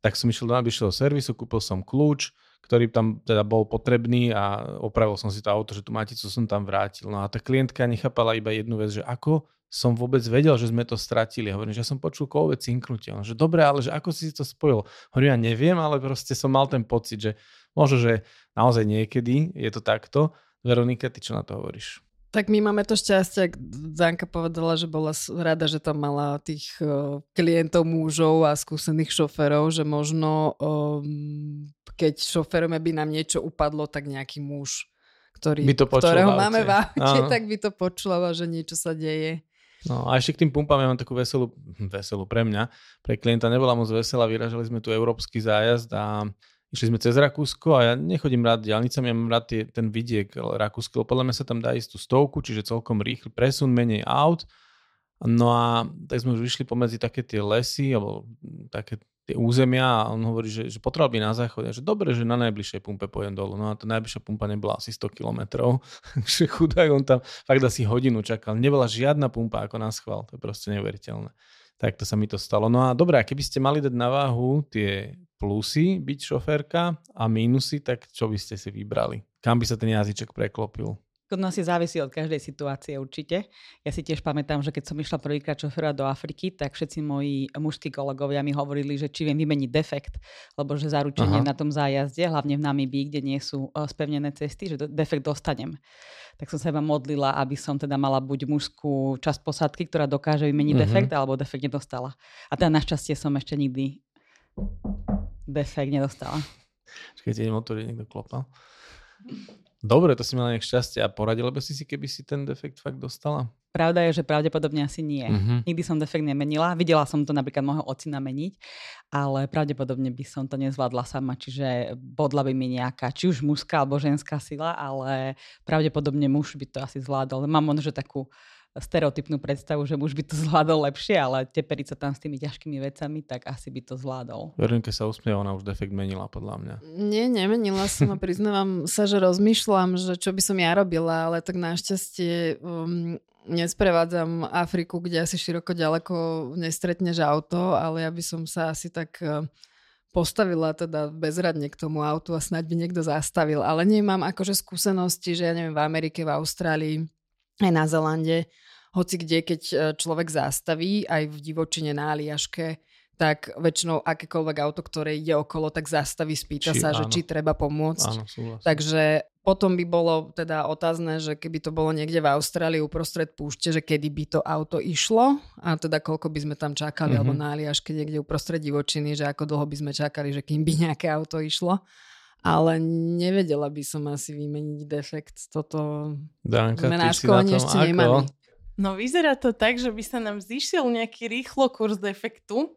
tak som išiel do najbližšieho servisu, kúpil som kľúč, ktorý tam teda bol potrebný a opravil som si to auto, že tú maticu som tam vrátil. No a tá klientka nechápala iba jednu vec, že ako som vôbec vedel, že sme to stratili. Hovorím, že ja som počul kovové cinknutie. Že dobre, ale že ako si to spojil? Hovorím, ja neviem, ale proste som mal ten pocit, že možno, že naozaj niekedy je to takto. Veronika, ty čo na to hovoríš? Tak my máme to šťastie, ak Zanka povedala, že bola rada, že tam mala tých uh, klientov mužov a skúsených šoferov, že možno um, keď šoferom by nám niečo upadlo, tak nejaký muž, ktorý, by to ktorého máme v aute, tak by to počúval, že niečo sa deje. No a ešte k tým pumpám ja mám takú veselú, veselú pre mňa. Pre klienta nebola moc veselá, vyražali sme tu európsky zájazd a Išli sme cez Rakúsko a ja nechodím rád diálnicami, ja mám rád tie, ten vidiek Rakúsky, lebo podľa mňa sa tam dá ísť tú stovku, čiže celkom rýchly presun, menej aut. No a tak sme už vyšli pomedzi také tie lesy, alebo také tie územia a on hovorí, že, že potreboval by na záchode. že dobre, že na najbližšej pumpe pojem dolu. No a tá najbližšia pumpa nebola asi 100 kilometrov. *laughs* že chudák, on tam fakt asi hodinu čakal. Nebola žiadna pumpa ako na schvál. To je proste neuveriteľné. Tak to sa mi to stalo. No a dobré, keby ste mali dať na váhu tie plusy byť šoférka a mínusy, tak čo by ste si vybrali? Kam by sa ten jazyček preklopil? To asi závisí od každej situácie určite. Ja si tiež pamätám, že keď som išla prvýkrát šoféra do Afriky, tak všetci moji mužskí kolegovia mi hovorili, že či viem vymeniť defekt, lebo že zaručenie na tom zájazde, hlavne v Namibii, kde nie sú uh, spevnené cesty, že defekt dostanem. Tak som sa iba modlila, aby som teda mala buď mužskú časť posádky, ktorá dokáže vymeniť uh-huh. defekt, alebo defekt nedostala. A teda našťastie som ešte nikdy defekt nedostala. Čakajte, motor niekto klopal. Dobre, to si mala nejak šťastie. A poradila by si si, keby si ten defekt fakt dostala? Pravda je, že pravdepodobne asi nie. Uh-huh. Nikdy som defekt nemenila. Videla som to napríklad môjho ocina meniť, ale pravdepodobne by som to nezvládla sama, čiže bodla by mi nejaká, či už mužská alebo ženská sila, ale pravdepodobne muž by to asi zvládol. Mám možno, že takú stereotypnú predstavu, že muž by to zvládol lepšie, ale teperiť sa tam s tými ťažkými vecami, tak asi by to zvládol. Veronike sa usmieva, ona už defekt menila podľa mňa. Nie, nemenila som a priznávam sa, že rozmýšľam, že čo by som ja robila, ale tak našťastie um, nesprevádzam Afriku, kde asi široko ďaleko nestretneš auto, ale ja by som sa asi tak uh, postavila teda bezradne k tomu autu a snáď by niekto zastavil. Ale nemám akože skúsenosti, že ja neviem, v Amerike, v Austrálii, aj na Zelande, hoci kde, keď e, človek zastaví, aj v divočine na Aliaške, tak väčšinou akékoľvek auto, ktoré ide okolo, tak zastaví, spýta Či sa, že áno. či treba pomôcť. Áno, súhlasím. Takže potom by bolo teda otázne, že keby to bolo niekde v Austrálii uprostred púšte, že kedy by to auto išlo a teda koľko by sme tam čakali, Mhm. alebo na Aliaške niekde uprostred divočiny, že ako dlho by sme čakali, že kým by nejaké auto išlo. Ale nevedela by som asi vymeniť defekt. Toto Danka, sme na tom ešte nemali. No vyzerá to tak, že by sa nám zišiel nejaký rýchlo kurz defektu,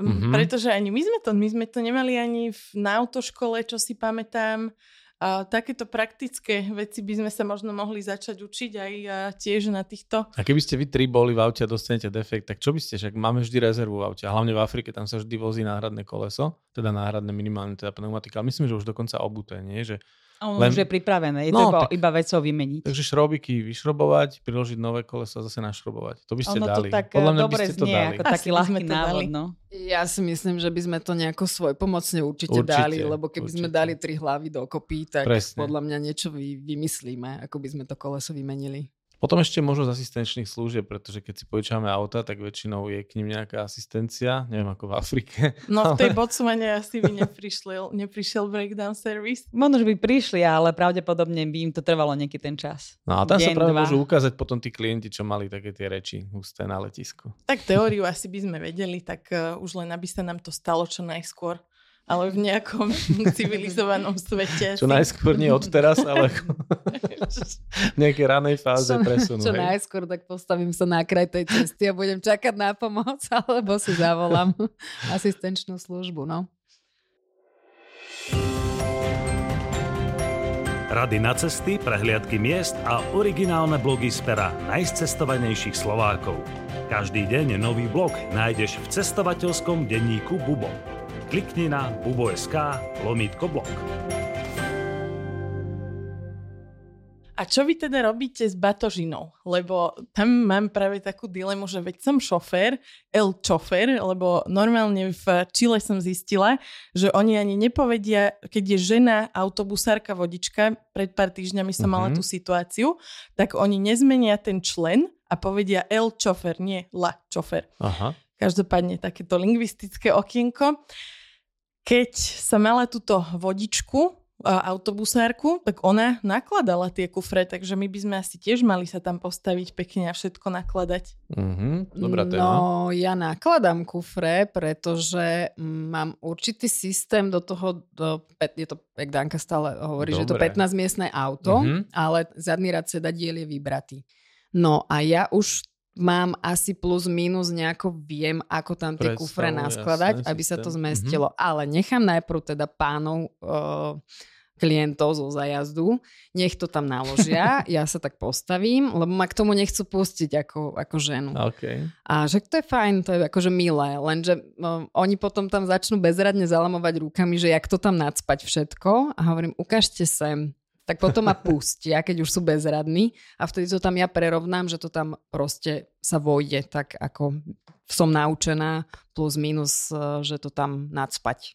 Mhm. mm-hmm. pretože ani my sme to, my sme to nemali ani v, na autoškole, čo si pamätám. A takéto praktické veci by sme sa možno mohli začať učiť aj tiež na týchto. A keby ste vy tri boli v aute a dostanete defekt, tak čo by ste? Však máme vždy rezervu v aute. A hlavne v Afrike tam sa vždy vozí náhradné koleso, teda náhradné minimálne teda pneumatika. Ale myslím, že už dokonca obuté, nie? Že A ono Len- už je pripravené, je No, to iba, tak- iba vecou vymeniť. Takže šrobiky vyšrobovať, priložiť nové koleso a zase našrobovať. To by ste ono dali. to tak Podľa mňa by dobre ste to znie, dali. ako Asi taký by sme ľahký návod. dali. No. Ja si myslím, že by sme to nejako svoj pomocne určite, Určite, dali, lebo keby sme určite. dali tri hlavy dokopy, tak Presne. podľa mňa niečo vy, vymyslíme, ako by sme to koleso vymenili. Potom ešte možnosť asistenčných služieb, pretože keď si požičame auta, tak väčšinou je k ním nejaká asistencia, neviem ako v Afrike. No v tej Ale- Botsumane asi by neprišiel, *laughs* neprišiel breakdown service. Možno, že by prišli, ale pravdepodobne by im to trvalo nejaký ten čas. No a tam sa Deň, práve dva. môžu ukázať potom tí klienti, čo mali také tie reči husté na letisku. Tak *laughs* teóriu asi by sme vedeli, tak uh, už len aby sa nám to stalo čo najskôr. Ale v nejakom *laughs* civilizovanom svete. Čo najskôr nie od teraz, ale ako v nejakej ranej fáze Čo, presunu. čo hej. najskôr, tak postavím sa na kraj tej cesty a budem čakať na pomoc, *laughs* alebo si zavolám *laughs* asistenčnú službu. No. Rady na cesty, prehliadky miest a originálne blogy z pera najcestovanejších Slovákov. Každý deň nový blog nájdeš v cestovateľskom denníku Bubo. Klikni na bubo.sk lomítko blog. A čo vy teda robíte s batožinou? Lebo tam mám práve takú dilemu, že veď som šofér, el čofer, lebo normálne v Čile som zistila, že oni ani nepovedia, keď je žena, autobusárka, vodička, pred pár týždňami som mala Mhm. tú situáciu, tak oni nezmenia ten člen a povedia el čofer, nie la čofer. Aha. Každopádne takéto lingvistické okienko. Keď sa mala túto vodičku, autobusárku, tak ona nakladala tie kufre, takže my by sme asi tiež mali sa tam postaviť pekne a všetko nakladať. Mhm. Dobrá téma. No, ja nakladám kufre, pretože mám určitý systém do toho, do, je to, jak Danka stále hovorí, že je to Dobre. 15 miestne auto, Mhm. ale zadný rad sedadiel je vybratý. No a ja už mám asi plus minus nejako viem, ako tam tie Predstavu, kufre naskladať, jasné, aby sa to. Mhm. zmestilo. Ale nechám najprv teda pánov uh, klientov zo zajazdu, nech to tam naložia, *laughs* ja sa tak postavím, lebo ma k tomu nechcú pustiť ako, ako ženu. OK. A že to je fajn, to je akože milé, lenže no, oni potom tam začnú bezradne zalamovať rukami, že jak to tam nacpať všetko a hovorím, ukážte sem. Tak potom ma pustia, keď už sú bezradní a vtedy to tam ja prerovnám, že to tam proste sa vojde tak ako som naučená plus minus, eh, že to tam nacpať.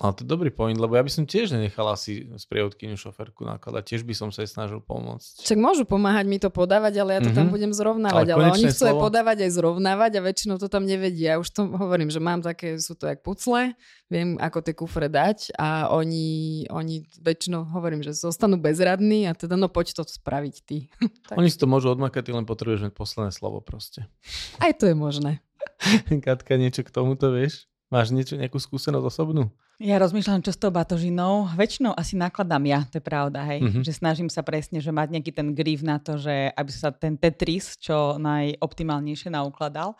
Ale to je dobrý point, lebo ja by som tiež nenechal asi sprievodkyňu šoferku nakladať. Tiež by som sa jej snažil pomôcť. Však môžu pomáhať mi to podávať, ale ja to tam Mhm. budem zrovnávať. Ale Ale, oni chcú aj slovo. podávať, aj zrovnávať a väčšinou to tam nevedia. Už to hovorím, že mám také, sú to jak pucle, viem, ako tie kufre dať a oni, oni väčšinou, hovorím, že zostanú bezradní a teda no poď to spraviť ty. *laughs* Tak. Oni si to môžu odmakať, ty len potrebuješ mať posledné slovo proste. Aj to je možné. *laughs* Katka, niečo k tomuto vieš? Máš niečo, nejakú skúsenosť osobnú? Ja rozmýšľam, čo s tou batožinou. Väčšinou asi nakladám ja, to je pravda, hej. Mhm. Že snažím sa presne, že mať nejaký ten grif na to, že aby sa ten Tetris čo najoptimálnejšie naukladal.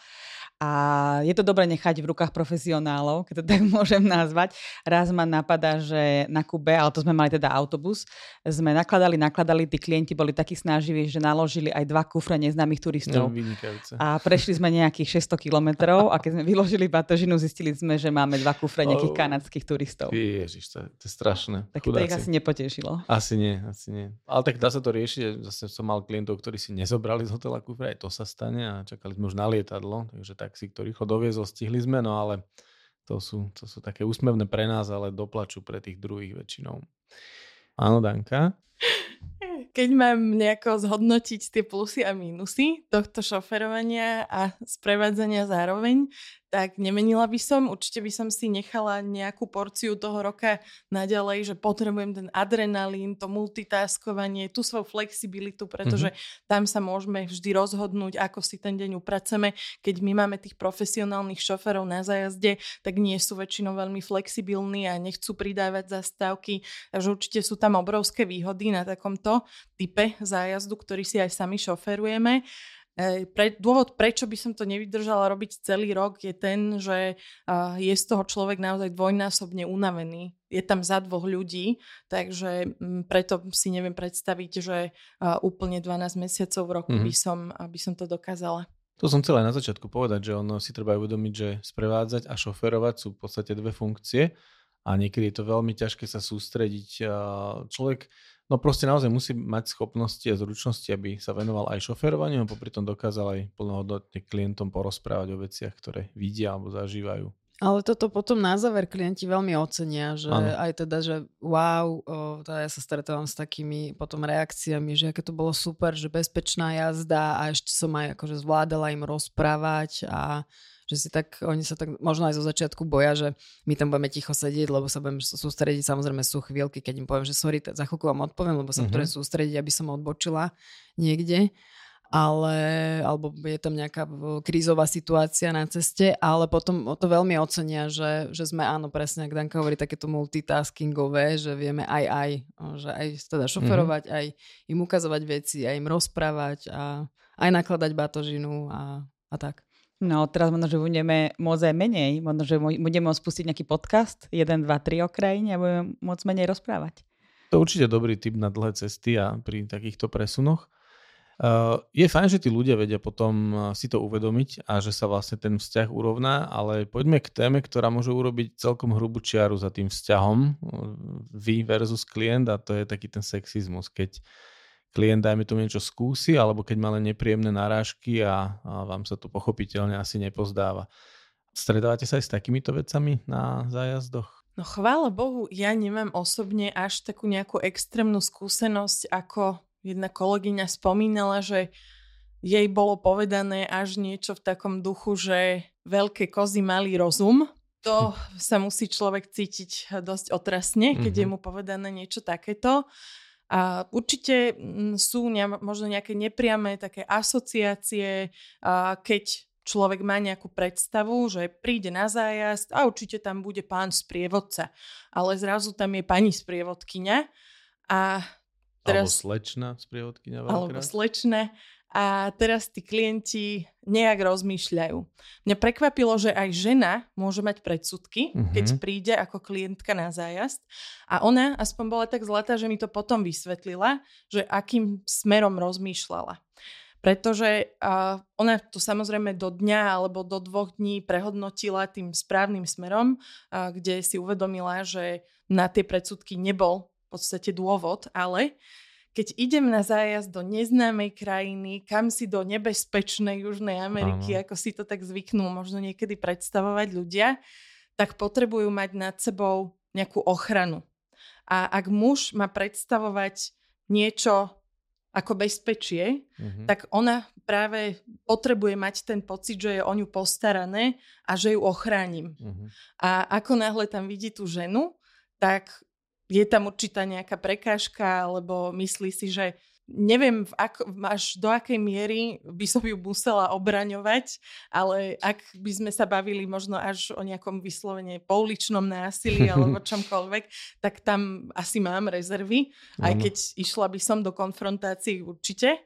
A je to dobre nechať v rukách profesionálov, keď to tak *laughs* môžem nazvať. Raz ma napadá, že na Kube, ale to sme mali teda autobus, sme nakladali, nakladali, tí klienti boli takí snaživí, že naložili aj dva kufre neznámych No, turistov. vynikajúce. A prešli sme nejakých 600 kilometrov a keď sme vyložili batožinu, zistili sme, že máme dva kufre nejakých Oh. kanadských turistov. Ježiš, to, to je strašné. Tak to ich asi nepotešilo. Asi nie, asi nie. Ale tak dá sa to riešiť. Zase som mal klientov, ktorí si nezobrali z hotela kufre, aj to sa stane a čakali sme už na lietadlo, takže taxík to rýchlo doviezol, stihli sme, no ale to sú, to sú také úsmevné pre nás, ale doplačú pre tých druhých väčšinou. Áno, Danka? Keď mám nejako zhodnotiť tie plusy a mínusy tohto šoferovania a sprevádzania zároveň, tak nemenila by som. Určite by som si nechala nejakú porciu toho roka naďalej, že potrebujem ten adrenalín, to multitaskovanie, tú svoju flexibilitu, pretože mm-hmm. tam sa môžeme vždy rozhodnúť, ako si ten deň upraceme. Keď my máme tých profesionálnych šoferov na zájazde, tak nie sú väčšinou veľmi flexibilní a nechcú pridávať zastávky. Takže určite sú tam obrovské výhody na takomto type zájazdu, ktorý si aj sami šoferujeme. Pre, dôvod, prečo by som to nevydržala robiť celý rok, je ten, že uh, je z toho človek naozaj dvojnásobne unavený. Je tam za dvoch ľudí, takže um, preto si neviem predstaviť, že uh, úplne 12 mesiacov v roku mm-hmm. by, som, by som to dokázala. To som chcel aj na začiatku povedať, že ono si treba uvedomiť, že sprevádzať a šoferovať sú v podstate dve funkcie a niekedy je to veľmi ťažké sa sústrediť. Človek No proste naozaj musí mať schopnosti a zručnosti, aby sa venoval aj šoferovaniu a popri tom dokázal aj plnohodnotne klientom porozprávať o veciach, ktoré vidia alebo zažívajú. Ale toto potom na záver klienti veľmi ocenia, že ano. aj teda, že wow, o, teda ja sa stretávam s takými potom reakciami, že aké to bolo super, že bezpečná jazda a ešte som aj akože zvládala im rozprávať a že si tak, oni sa tak možno aj zo začiatku boja, že my tam budeme ticho sedieť, lebo sa budeme sústrediť, samozrejme sú chvíľky, keď im poviem, že sorry, za chvíľku vám odpoviem, lebo sa mm-hmm. sústrediť, aby som odbočila niekde ale, alebo je tam nejaká krízová situácia na ceste, ale potom to veľmi ocenia, že, že sme áno, presne, ak Danka hovorí, takéto multitaskingové, že vieme aj aj, že aj teda šoferovať, mm-hmm. aj im ukazovať veci, aj im rozprávať a aj nakladať batožinu a, a tak. No, teraz možno, že budeme môcť aj menej. Možno, že budeme môcť spustiť nejaký podcast 1, 2, 3 o krajine a budeme môcť menej rozprávať. To určite dobrý tip na dlhé cesty a pri takýchto presunoch. Uh, je fajn, že tí ľudia vedia potom uh, si to uvedomiť a že sa vlastne ten vzťah urovná, ale poďme k téme, ktorá môže urobiť celkom hrubú čiaru za tým vzťahom uh, vy versus klient a to je taký ten sexizmus, keď klient, dajme tomu niečo skúsi, alebo keď má len nepríjemné narážky a, a vám sa to pochopiteľne asi nepozdáva. Stredávate sa aj s takýmito vecami na zájazdoch? No chvála Bohu, ja nemám osobne až takú nejakú extrémnu skúsenosť, ako jedna kolegyňa spomínala, že jej bolo povedané až niečo v takom duchu, že veľké kozy mali rozum. To sa musí človek cítiť dosť otrasne, keď mm-hmm. je mu povedané niečo takéto. A určite mm, sú ne, možno nejaké nepriame také asociácie, a keď človek má nejakú predstavu, že príde na zájazd a určite tam bude pán sprievodca, ale zrazu tam je pani sprievodkyňa a teraz... Alebo slečna sprievodkyňa Alebo slečna a teraz tí klienti nejak rozmýšľajú. Mňa prekvapilo, že aj žena môže mať predsudky, mm-hmm. keď príde ako klientka na zájazd a ona aspoň bola tak zlatá, že mi to potom vysvetlila, že akým smerom rozmýšľala. Pretože uh, ona to samozrejme do dňa alebo do dvoch dní prehodnotila tým správnym smerom, uh, kde si uvedomila, že na tie predsudky nebol v podstate dôvod, ale keď idem na zájazd do neznámej krajiny, kam si do nebezpečnej Južnej Ameriky, Áno. ako si to tak zvyknú možno niekedy predstavovať ľudia, tak potrebujú mať nad sebou nejakú ochranu. A ak muž má predstavovať niečo ako bezpečie, mm-hmm. tak ona práve potrebuje mať ten pocit, že je o ňu postarané a že ju ochránim. Mm-hmm. A ako náhle tam vidí tú ženu, tak je tam určitá nejaká prekážka, alebo myslí si, že neviem ak, až do akej miery by som ju musela obraňovať, ale ak by sme sa bavili možno až o nejakom vyslovene pouličnom násilí *laughs* alebo čomkoľvek, tak tam asi mám rezervy, aj keď išla by som do konfrontácií určite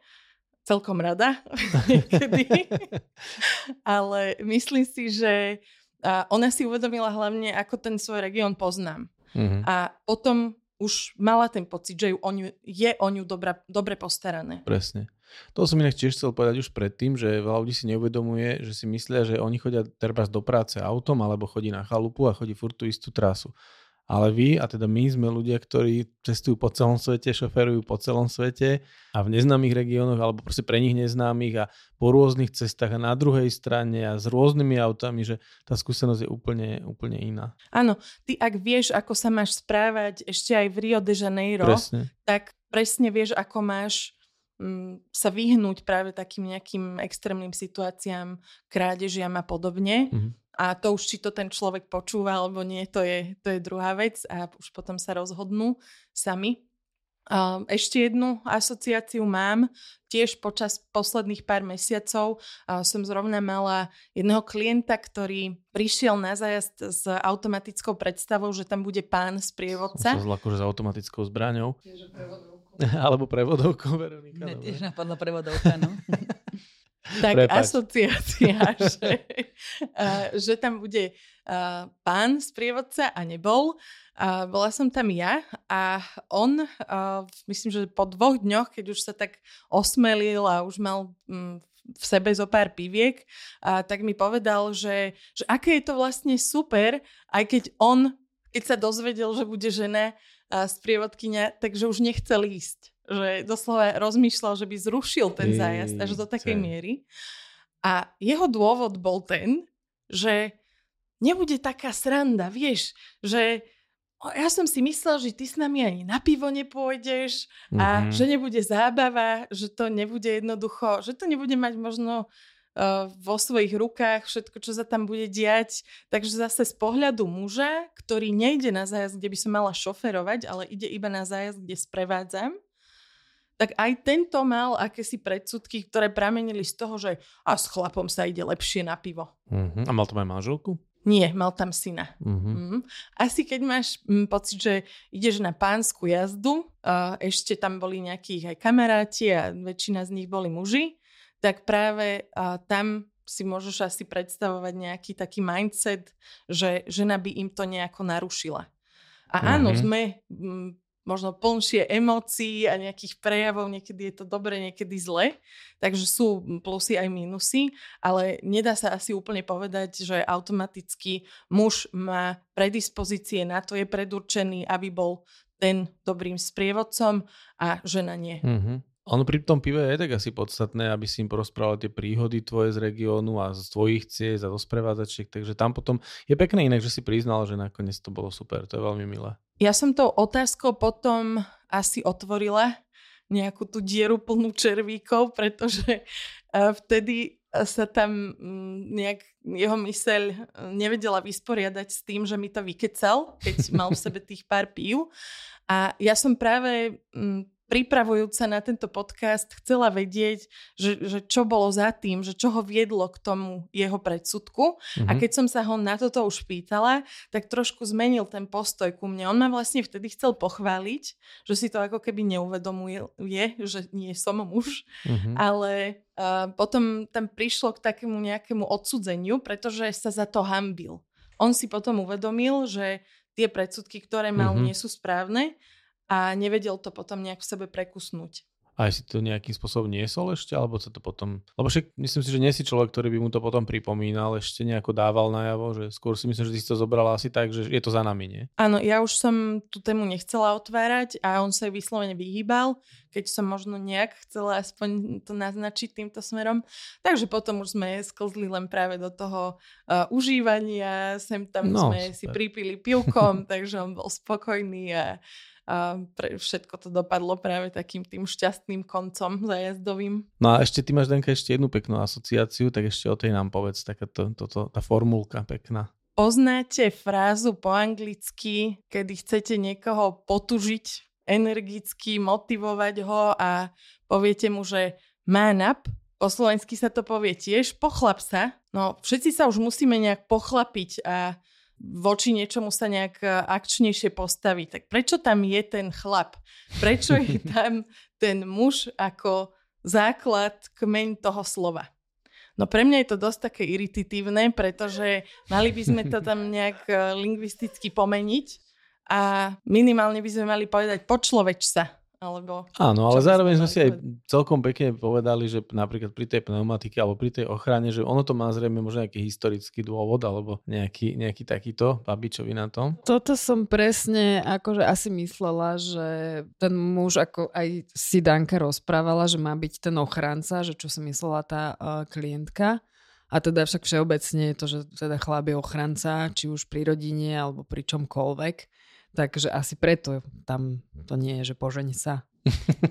celkom rada *laughs* niekedy. Ale myslím si, že ona si uvedomila hlavne, ako ten svoj región poznám. Mm-hmm. A potom už mala ten pocit, že ju o ňu, je o ňu dobra, dobre postarané. Presne. To som inak tiež chcel povedať už predtým, že veľa ľudí si neuvedomuje, že si myslia, že oni chodia teraz do práce autom alebo chodí na chalupu a chodí furt tú istú trasu ale vy, a teda my sme ľudia, ktorí cestujú po celom svete, šoferujú po celom svete a v neznámych regiónoch, alebo proste pre nich neznámych a po rôznych cestách a na druhej strane a s rôznymi autami, že tá skúsenosť je úplne, úplne iná. Áno, ty ak vieš, ako sa máš správať ešte aj v Rio de Janeiro, presne. tak presne vieš, ako máš mm, sa vyhnúť práve takým nejakým extrémnym situáciám, krádežiam a podobne. Mm-hmm A to už, či to ten človek počúva alebo nie, to je, to je druhá vec a už potom sa rozhodnú sami. Ešte jednu asociáciu mám. Tiež počas posledných pár mesiacov som zrovna mala jedného klienta, ktorý prišiel na zájazd s automatickou predstavou, že tam bude pán z prievodca. Som akože s automatickou zbraňou. *laughs* Alebo prevodovkou, Veronika. Mne tiež napadla prevodovka, no. *laughs* tak Prepač. asociácia, *laughs* že, uh, že tam bude uh, pán sprievodca a nebol. Uh, bola som tam ja a on, uh, myslím, že po dvoch dňoch, keď už sa tak osmelil a už mal um, v sebe zo pár piviek, uh, tak mi povedal, že, že aké je to vlastne super, aj keď on, keď sa dozvedel, že bude žena uh, sprievodkynia, takže už nechcel ísť že doslova rozmýšľal, že by zrušil ten zájazd až do takej miery. A jeho dôvod bol ten, že nebude taká sranda, vieš, že ja som si myslel, že ty s nami ani na pivo nepôjdeš a mm-hmm. že nebude zábava, že to nebude jednoducho, že to nebude mať možno uh, vo svojich rukách všetko, čo sa tam bude diať. Takže zase z pohľadu muža, ktorý nejde na zájazd, kde by som mala šoferovať, ale ide iba na zájazd, kde sprevádzam, tak aj tento mal akési predsudky, ktoré pramenili z toho, že a s chlapom sa ide lepšie na pivo. Uh-huh. A mal tam aj manželku? Nie, mal tam syna. Uh-huh. Uh-huh. Asi keď máš m, pocit, že ideš na pánsku jazdu, uh, ešte tam boli nejakí aj kamaráti a väčšina z nich boli muži, tak práve uh, tam si môžeš asi predstavovať nejaký taký mindset, že žena by im to nejako narušila. A áno, uh-huh. sme m, možno plnšie emócií a nejakých prejavov, niekedy je to dobre, niekedy zle, takže sú plusy aj minusy, ale nedá sa asi úplne povedať, že automaticky muž má predispozície na to, je predurčený, aby bol ten dobrým sprievodcom a žena nie. Mm-hmm. Ono pri tom pive je tak asi podstatné, aby si im porozprával tie príhody tvoje z regiónu a z tvojich ciest a zo sprevádzačiek, takže tam potom je pekné inak, že si priznal, že nakoniec to bolo super, to je veľmi milé. Ja som tou otázkou potom asi otvorila nejakú tú dieru plnú červíkov, pretože e, vtedy sa tam mm, nejak jeho myseľ e, nevedela vysporiadať s tým, že mi to vykecal, keď mal v sebe tých pár pív. A ja som práve pripravujúca na tento podcast chcela vedieť, že, že čo bolo za tým, že čo ho viedlo k tomu jeho predsudku. Mm-hmm. A mhm. keď som sa ho na toto už pýtala, tak trošku zmenil ten postoj ku mne. On ma vlastne vtedy chcel pochváliť, že si to ako keby neuvedomuje, že nie som muž, mm-hmm. ale uh, potom tam prišlo k takému nejakému odsudzeniu, pretože sa za to hambil. On si potom uvedomil, že tie predsudky, ktoré mal, mm-hmm. nie sú správne a nevedel to potom nejak v sebe prekusnúť. A si to nejakým spôsobom niesol ešte, alebo sa to potom... Lebo však myslím si, že nie si človek, ktorý by mu to potom pripomínal, ešte nejako dával najavo, že skôr si myslím, že ty si to zobrala asi tak, že je to za nami, nie? Áno, ja už som tú tému nechcela otvárať a on sa jej vyslovene vyhýbal, keď som možno nejak chcela aspoň to naznačiť týmto smerom. Takže potom už sme sklzli len práve do toho uh, užívania, sem tam no, sme super. si pripili pivkom, *laughs* takže on bol spokojný a a pre, všetko to dopadlo práve takým tým šťastným koncom zajazdovým. No a ešte ty máš, Danka, ešte jednu peknú asociáciu, tak ešte o tej nám povedz, taká to, to, to, tá formulka pekná. Poznáte frázu po anglicky, kedy chcete niekoho potužiť, energicky motivovať ho a poviete mu, že man up, po slovensky sa to povie tiež, pochlap sa. No, všetci sa už musíme nejak pochlapiť a voči niečomu sa nejak e, akčnejšie postaviť. Tak prečo tam je ten chlap? Prečo je *laughs* tam ten muž ako základ, kmeň toho slova? No pre mňa je to dosť také irititívne, pretože mali by sme to tam nejak e, lingvisticky pomeniť a minimálne by sme mali povedať počloveč sa alebo... Áno, ale zároveň sme si aj celkom pekne povedali, že napríklad pri tej pneumatike alebo pri tej ochrane, že ono to má zrejme možno nejaký historický dôvod alebo nejaký, nejaký takýto. Babičovi na tom? Toto som presne akože asi myslela, že ten muž, ako aj si Danka rozprávala, že má byť ten ochranca, že čo si myslela tá uh, klientka. A teda však všeobecne je to, že teda chlap je ochranca, či už pri rodine alebo pri čomkoľvek. Takže asi preto tam to nie je, že požeň sa.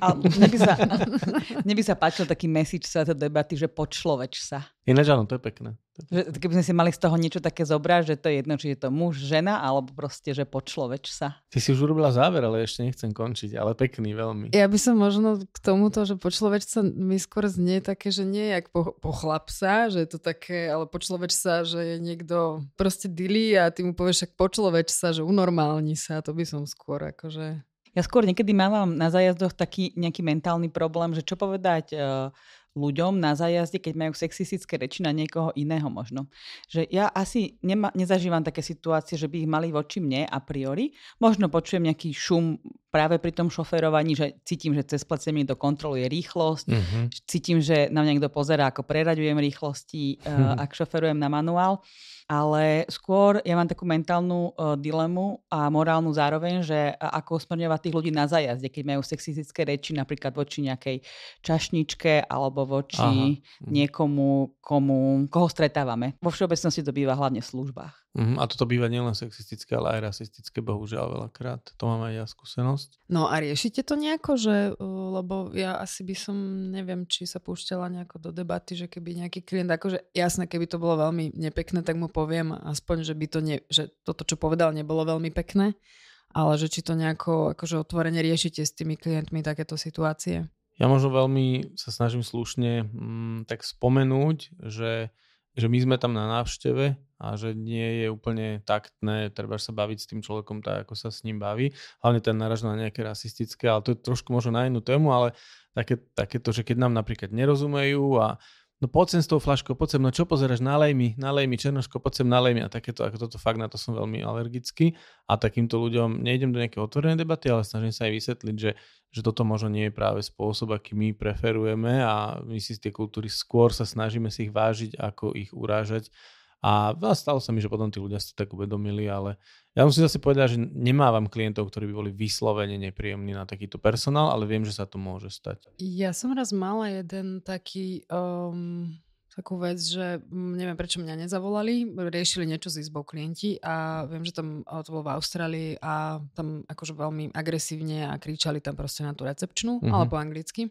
Ale mne by sa, *laughs* mne by sa páčil taký message sa tej debaty, že počloveč sa. Ináč áno, to je pekné. Že, keby sme si mali z toho niečo také zobrať, že to je jedno, či je to muž, žena, alebo proste, že počloveč sa. Ty si už urobila záver, ale ešte nechcem končiť, ale pekný veľmi. Ja by som možno k tomuto, že počloveč sa mi skôr znie také, že nie jak po, po chlapsa, že je to také, ale počloveč sa, že je niekto proste dilí a ty mu povieš, však počloveč sa, že unormálni sa, to by som skôr akože... Ja skôr niekedy mám na zájazdoch taký nejaký mentálny problém, že čo povedať uh, ľuďom na zájazde, keď majú sexistické reči na niekoho iného možno. Že ja asi nema, nezažívam také situácie, že by ich mali voči mne a priori. Možno počujem nejaký šum práve pri tom šoferovaní, že cítim, že cez plece mi to kontroluje rýchlosť, mm-hmm. cítim, že na mňa niekto pozerá, ako preraďujem rýchlosti, uh, ak šoferujem na manuál ale skôr ja mám takú mentálnu uh, dilemu a morálnu zároveň, že ako usmerňovať tých ľudí na zajazde, keď majú sexistické reči napríklad voči nejakej čašničke alebo voči Aha. Mhm. niekomu, komu, koho stretávame. Vo všeobecnosti to býva hlavne v službách. Uh-huh. A toto býva nielen sexistické, ale aj rasistické, bohužiaľ veľakrát. To mám aj ja skúsenosť. No a riešite to nejako, že, lebo ja asi by som, neviem, či sa púšťala nejako do debaty, že keby nejaký klient, akože jasné, keby to bolo veľmi nepekné, tak mu poviem aspoň, že by to ne, že toto, čo povedal, nebolo veľmi pekné, ale že či to nejako akože otvorene riešite s tými klientmi takéto situácie. Ja možno veľmi sa snažím slušne mm, tak spomenúť, že že my sme tam na návšteve a že nie je úplne taktné, treba sa baviť s tým človekom tak, ako sa s ním baví. Hlavne ten naraž na nejaké rasistické, ale to je trošku možno na inú tému, ale také, také to, že keď nám napríklad nerozumejú a no poď sem s tou flaškou, poď sem, no čo pozeráš, nalej mi, nalej mi, černoško, poď sem, nalej mi a takéto, ako toto fakt na to som veľmi alergický a takýmto ľuďom nejdem do nejaké otvorenej debaty, ale snažím sa aj vysvetliť, že, že toto možno nie je práve spôsob, aký my preferujeme a my si z tie kultúry skôr sa snažíme si ich vážiť, ako ich urážať a stalo sa mi, že potom tí ľudia si to tak uvedomili, ale ja musím zase povedať, že nemávam klientov, ktorí by boli vyslovene nepríjemní na takýto personál, ale viem, že sa to môže stať. Ja som raz mala jeden taký... Um takú vec, že neviem prečo mňa nezavolali, riešili niečo s izbou klienti a viem, že tam to bolo v Austrálii a tam akože veľmi agresívne a kričali tam proste na tú recepčnú, mm-hmm. ale po anglicky.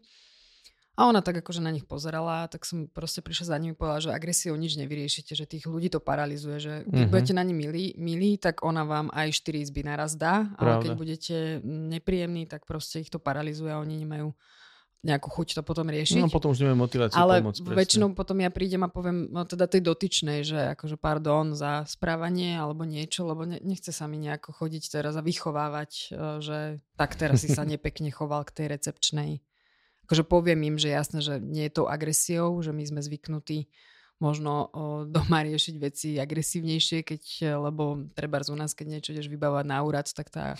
A ona tak akože na nich pozerala, tak som proste prišla za nimi povedala, že agresiou nič nevyriešite, že tých ľudí to paralizuje, že keď mm-hmm. budete na ní milí, milí, tak ona vám aj 4 izby naraz dá, ale keď budete nepríjemní, tak proste ich to paralizuje a oni nemajú nejakú chuť to potom riešiť. No potom už nemáme motiváciu Ale pomôcť. Ale väčšinou potom ja prídem a poviem no, teda tej dotyčnej, že akože pardon za správanie alebo niečo, lebo ne, nechce sa mi nejako chodiť teraz a vychovávať, e, že tak teraz si sa *laughs* nepekne choval k tej recepčnej akože poviem im, že jasné, že nie je to agresiou, že my sme zvyknutí možno doma riešiť veci agresívnejšie, keď, lebo treba u nás, keď niečo ideš vybávať na úrad, tak tá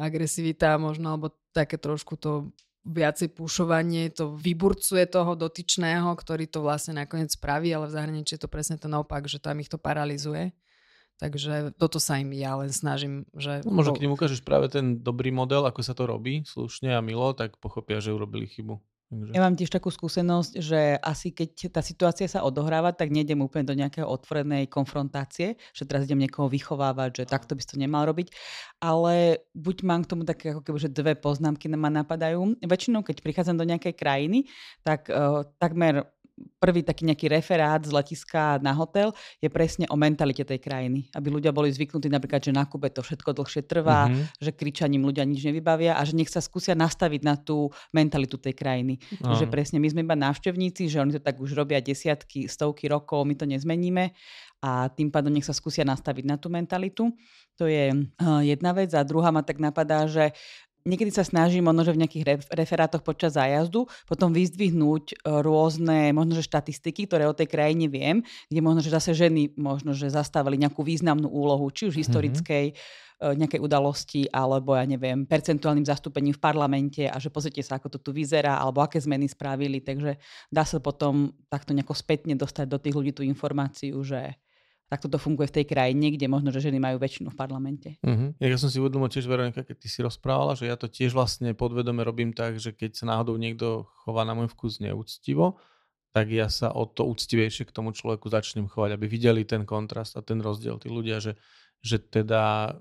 agresivita možno, alebo také trošku to viacej púšovanie, to vyburcuje toho dotyčného, ktorý to vlastne nakoniec spraví, ale v zahraničí je to presne to naopak, že tam ich to paralizuje. Takže toto sa im ja len snažím. Že no, možno keď im ukážeš práve ten dobrý model, ako sa to robí slušne a milo, tak pochopia, že urobili chybu. Takže... Ja mám tiež takú skúsenosť, že asi keď tá situácia sa odohráva, tak nejdem úplne do nejakého otvorenej konfrontácie, že teraz idem niekoho vychovávať, že takto by si to nemal robiť, ale buď mám k tomu také ako keby, že dve poznámky ma napadajú. Väčšinou, keď prichádzam do nejakej krajiny, tak uh, takmer prvý taký nejaký referát z letiska na hotel je presne o mentalite tej krajiny. Aby ľudia boli zvyknutí napríklad, že na Kube to všetko dlhšie trvá, mm-hmm. že kričaním ľudia nič nevybavia a že nech sa skúsia nastaviť na tú mentalitu tej krajiny. Mm-hmm. Že presne my sme iba návštevníci, že oni to tak už robia desiatky, stovky rokov, my to nezmeníme a tým pádom nech sa skúsia nastaviť na tú mentalitu. To je uh, jedna vec. A druhá ma tak napadá, že niekedy sa snažím možno, že v nejakých referátoch počas zájazdu potom vyzdvihnúť e, rôzne možno, že štatistiky, ktoré o tej krajine viem, kde možno, že zase ženy možno, že zastávali nejakú významnú úlohu, či už mhm. historickej, mm-hmm. nejakej udalosti, alebo ja neviem, percentuálnym zastúpením v parlamente a že pozrite sa, ako to tu vyzerá, alebo aké zmeny spravili. Takže dá sa potom takto nejako spätne dostať do tých ľudí tú informáciu, že tak toto funguje v tej krajine, kde možno, že ženy majú väčšinu v parlamente. Uh-huh. Ja som si uvedomil tiež, Veronika, keď ty si rozprávala, že ja to tiež vlastne podvedome robím tak, že keď sa náhodou niekto chová na môj vkus neúctivo, tak ja sa o to úctivejšie k tomu človeku začnem chovať, aby videli ten kontrast a ten rozdiel. Tí ľudia, že že teda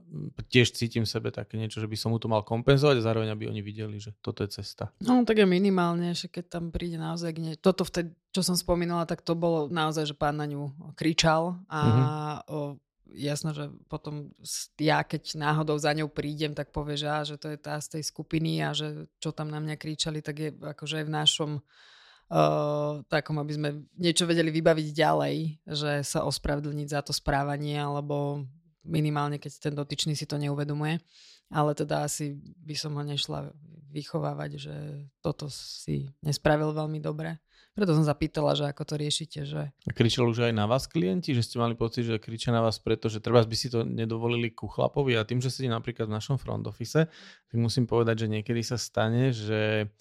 tiež cítim v sebe také niečo, že by som mu to mal kompenzovať a zároveň aby oni videli, že toto je cesta. No tak je minimálne, že keď tam príde naozaj nie... Toto vtedy, čo som spomínala, tak to bolo naozaj, že pán na ňu kričal a mm-hmm. o, jasno, že potom ja keď náhodou za ňou prídem, tak povie, že, á, že to je tá z tej skupiny a že čo tam na mňa kričali, tak je akože aj v našom uh, takom, aby sme niečo vedeli vybaviť ďalej, že sa ospravedlniť za to správanie alebo minimálne keď ten dotyčný si to neuvedomuje. Ale teda asi by som ho nešla vychovávať, že toto si nespravil veľmi dobre. Preto som zapýtala, že ako to riešite. Že... A kričal už aj na vás klienti, že ste mali pocit, že kričia na vás preto, že treba by si to nedovolili ku chlapovi a tým, že sedí napríklad v našom front office, tak musím povedať, že niekedy sa stane, že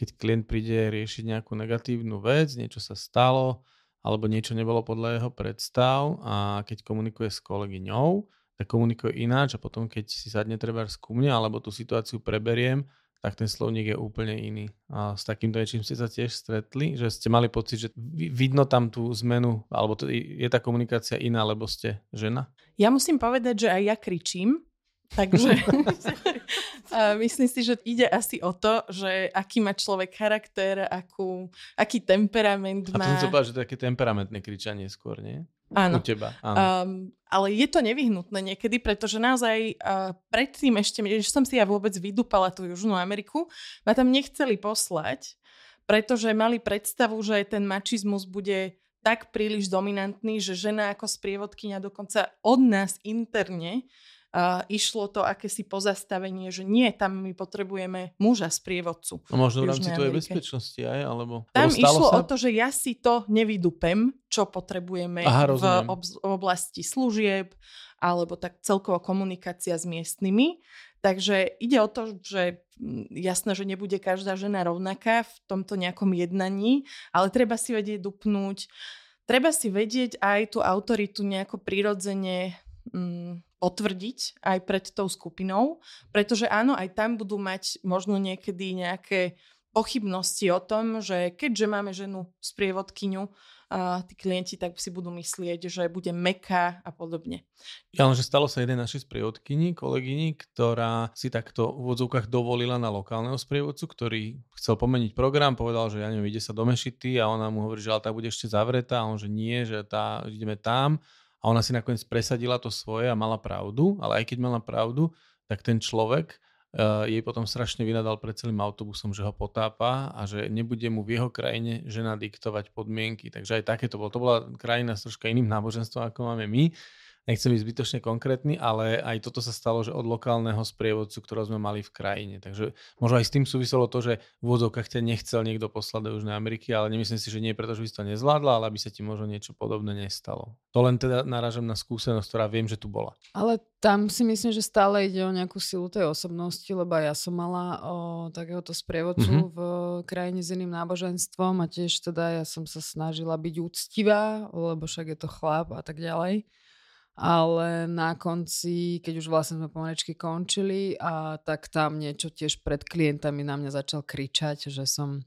keď klient príde riešiť nejakú negatívnu vec, niečo sa stalo, alebo niečo nebolo podľa jeho predstav a keď komunikuje s kolegyňou, tak komunikuje ináč a potom keď si sadne treba ku mne alebo tú situáciu preberiem, tak ten slovník je úplne iný. A s takýmto niečím ste sa tiež stretli, že ste mali pocit, že vidno tam tú zmenu, alebo je tá komunikácia iná, lebo ste žena? Ja musím povedať, že aj ja kričím, takže *laughs* myslím si, že ide asi o to, že aký má človek charakter, akú, aký temperament má. A to som že to je také temperamentné kričanie skôr, nie? Áno. U teba, áno. Um, ale je to nevyhnutné niekedy, pretože naozaj uh, predtým ešte, že som si ja vôbec vydupala tú Južnú Ameriku, ma tam nechceli poslať, pretože mali predstavu, že ten mačizmus bude tak príliš dominantný, že žena ako sprievodkynia dokonca od nás interne uh, išlo to akési pozastavenie, že nie, tam my potrebujeme muža z prievodcu. No možno v rámci tvojej bezpečnosti aj, alebo... Tam išlo sa... o to, že ja si to nevydupem, čo potrebujeme Aha, v, ob- oblasti služieb, alebo tak celkovo komunikácia s miestnymi. Takže ide o to, že mm, jasné, že nebude každá žena rovnaká v tomto nejakom jednaní, ale treba si vedieť dupnúť, treba si vedieť aj tú autoritu nejako prirodzene potvrdiť aj pred tou skupinou, pretože áno, aj tam budú mať možno niekedy nejaké pochybnosti o tom, že keďže máme ženu sprievodkyňu, a tí klienti tak si budú myslieť, že bude meká a podobne. Ja len, že stalo sa jeden našej sprievodkyni, kolegyni, ktorá si takto v odzvukách dovolila na lokálneho sprievodcu, ktorý chcel pomeniť program, povedal, že ja neviem, ide sa do Mešity a ona mu hovorí, že ale tá bude ešte zavretá a on, že nie, že tá, ideme tam a ona si nakoniec presadila to svoje a mala pravdu, ale aj keď mala pravdu, tak ten človek uh, jej potom strašne vynadal pred celým autobusom, že ho potápa a že nebude mu v jeho krajine žena diktovať podmienky. Takže aj takéto bolo. To bola krajina s troška iným náboženstvom, ako máme my nechcem byť zbytočne konkrétny, ale aj toto sa stalo, že od lokálneho sprievodcu, ktorého sme mali v krajine. Takže možno aj s tým súviselo to, že v úvodzovkách ťa nechcel niekto poslať do Južnej Ameriky, ale nemyslím si, že nie preto, že by si to nezvládla, ale aby sa ti možno niečo podobné nestalo. To len teda narážam na skúsenosť, ktorá viem, že tu bola. Ale tam si myslím, že stále ide o nejakú silu tej osobnosti, lebo ja som mala o, takéhoto sprievodcu mm-hmm. v krajine s iným náboženstvom a tiež teda ja som sa snažila byť úctivá, lebo však je to chlap a tak ďalej ale na konci, keď už vlastne sme pomalečky končili, a tak tam niečo tiež pred klientami na mňa začal kričať, že som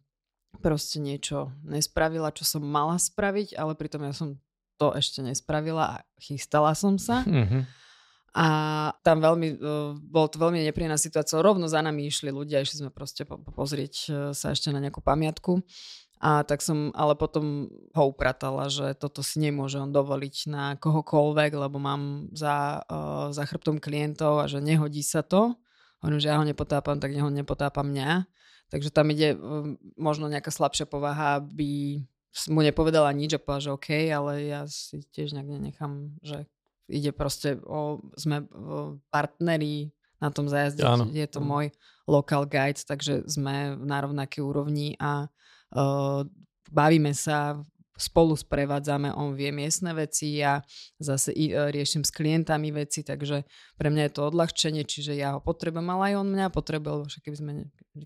proste niečo nespravila, čo som mala spraviť, ale pritom ja som to ešte nespravila a chystala som sa. Mm-hmm. A tam veľmi, e, bol to veľmi nepríjemná situácia. Rovno za nami išli ľudia, išli sme proste po, pozrieť e, sa ešte na nejakú pamiatku. A tak som ale potom ho upratala, že toto si nemôže on dovoliť na kohokoľvek, lebo mám za, uh, za chrbtom klientov a že nehodí sa to. Hovorím, že ja ho nepotápam, tak neho nepotápa mňa. Takže tam ide uh, možno nejaká slabšia povaha, aby mu nepovedala nič a povedala, že OK, ale ja si tiež nejak nenechám, že ide proste o, sme o partneri na tom zajazde, je to môj local guide, takže sme na rovnakej úrovni a bavíme sa, spolu sprevádzame, on vie miestne veci, ja zase i, e, riešim s klientami veci, takže pre mňa je to odľahčenie, čiže ja ho potrebujem, ale aj on mňa potrebuje, však keby sme,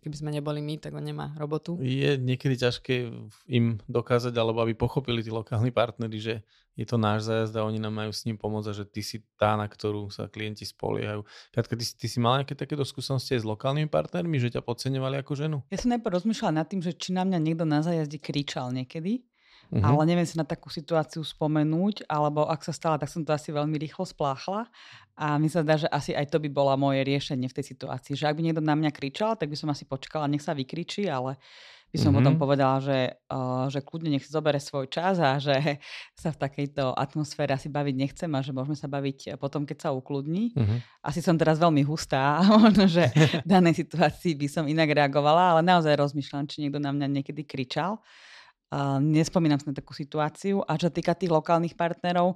keby sme neboli my, tak on nemá robotu. Je niekedy ťažké im dokázať, alebo aby pochopili tí lokálni partnery, že je to náš zájazd a oni nám majú s ním pomôcť a že ty si tá, na ktorú sa klienti spoliehajú. Katka, ty, ty si mala nejaké takéto skúsenosti aj s lokálnymi partnermi, že ťa podceňovali ako ženu? Ja som najprv rozmýšľala nad tým, že či na mňa niekto na zájazde kričal niekedy, Uh-huh. Ale neviem si na takú situáciu spomenúť, alebo ak sa stala, tak som to asi veľmi rýchlo spláchla. A mi sa zdá, že asi aj to by bola moje riešenie v tej situácii. Že ak by niekto na mňa kričal, tak by som asi počkala, nech sa vykričí, ale by som mm-hmm. potom povedala, že, uh, že kľudne nech zobere svoj čas a že *laughs* sa v takejto atmosfére asi baviť nechcem a že môžeme sa baviť potom, keď sa ukludní. Mm-hmm. Asi som teraz veľmi hustá, *laughs* možno, že v danej situácii by som inak reagovala, ale naozaj rozmýšľam, či niekto na mňa niekedy kričal. Uh, nespomínam si na takú situáciu. A čo týka tých lokálnych partnerov,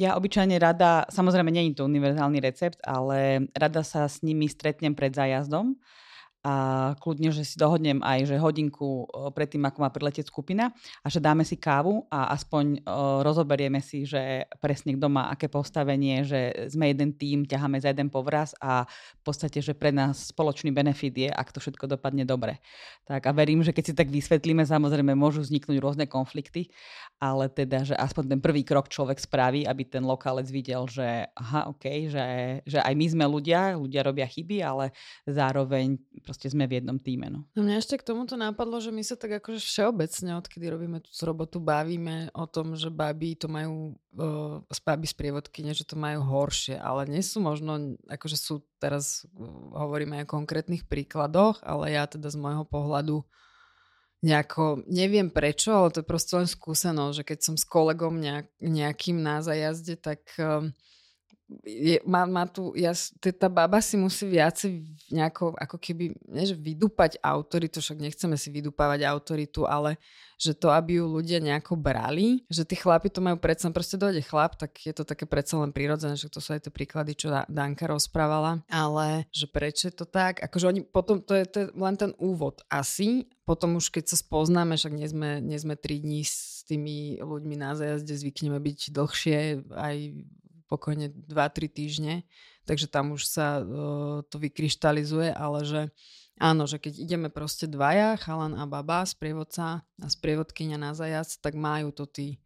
ja obyčajne rada, samozrejme nie je to univerzálny recept, ale rada sa s nimi stretnem pred zájazdom a kľudne, že si dohodnem aj, že hodinku predtým, ako má priletieť skupina a že dáme si kávu a aspoň rozoberieme si, že presne kto má aké postavenie, že sme jeden tým, ťaháme za jeden povraz a v podstate, že pre nás spoločný benefit je, ak to všetko dopadne dobre. Tak a verím, že keď si tak vysvetlíme, samozrejme môžu vzniknúť rôzne konflikty, ale teda, že aspoň ten prvý krok človek spraví, aby ten lokálec videl, že aha, OK, že, že aj my sme ľudia, ľudia robia chyby, ale zároveň proste sme v jednom týme. No. no mňa ešte k tomuto napadlo, že my sa tak akože všeobecne, odkedy robíme tú robotu, bavíme o tom, že baby to majú, uh, baby sprievodkyne, že to majú horšie, ale nie sú možno, akože sú teraz, hovoríme aj o konkrétnych príkladoch, ale ja teda z môjho pohľadu nejako, neviem prečo, ale to je proste len skúsenosť, že keď som s kolegom nejak, nejakým na zajazde, tak uh, je, má, má tu, ja, tá baba si musí viacej nejako, ako keby, nie že vydúpať autoritu, však nechceme si vydúpavať autoritu, ale že to, aby ju ľudia nejako brali, že tí chlapi to majú predsa, proste dojde chlap, tak je to také predsa len prirodzené, že to sú aj tie príklady, čo Danka rozprávala, ale že prečo je to tak, akože oni potom, to je, to je len ten úvod asi, potom už keď sa spoznáme, však nie sme, nie sme tri dní s tými ľuďmi na zajazde, zvykneme byť dlhšie aj pokojne 2-3 týždne, takže tam už sa uh, to vykryštalizuje, ale že áno, že keď ideme proste dvaja, chalan a baba, sprievodca a sprievodkynia na zajac, tak majú to tí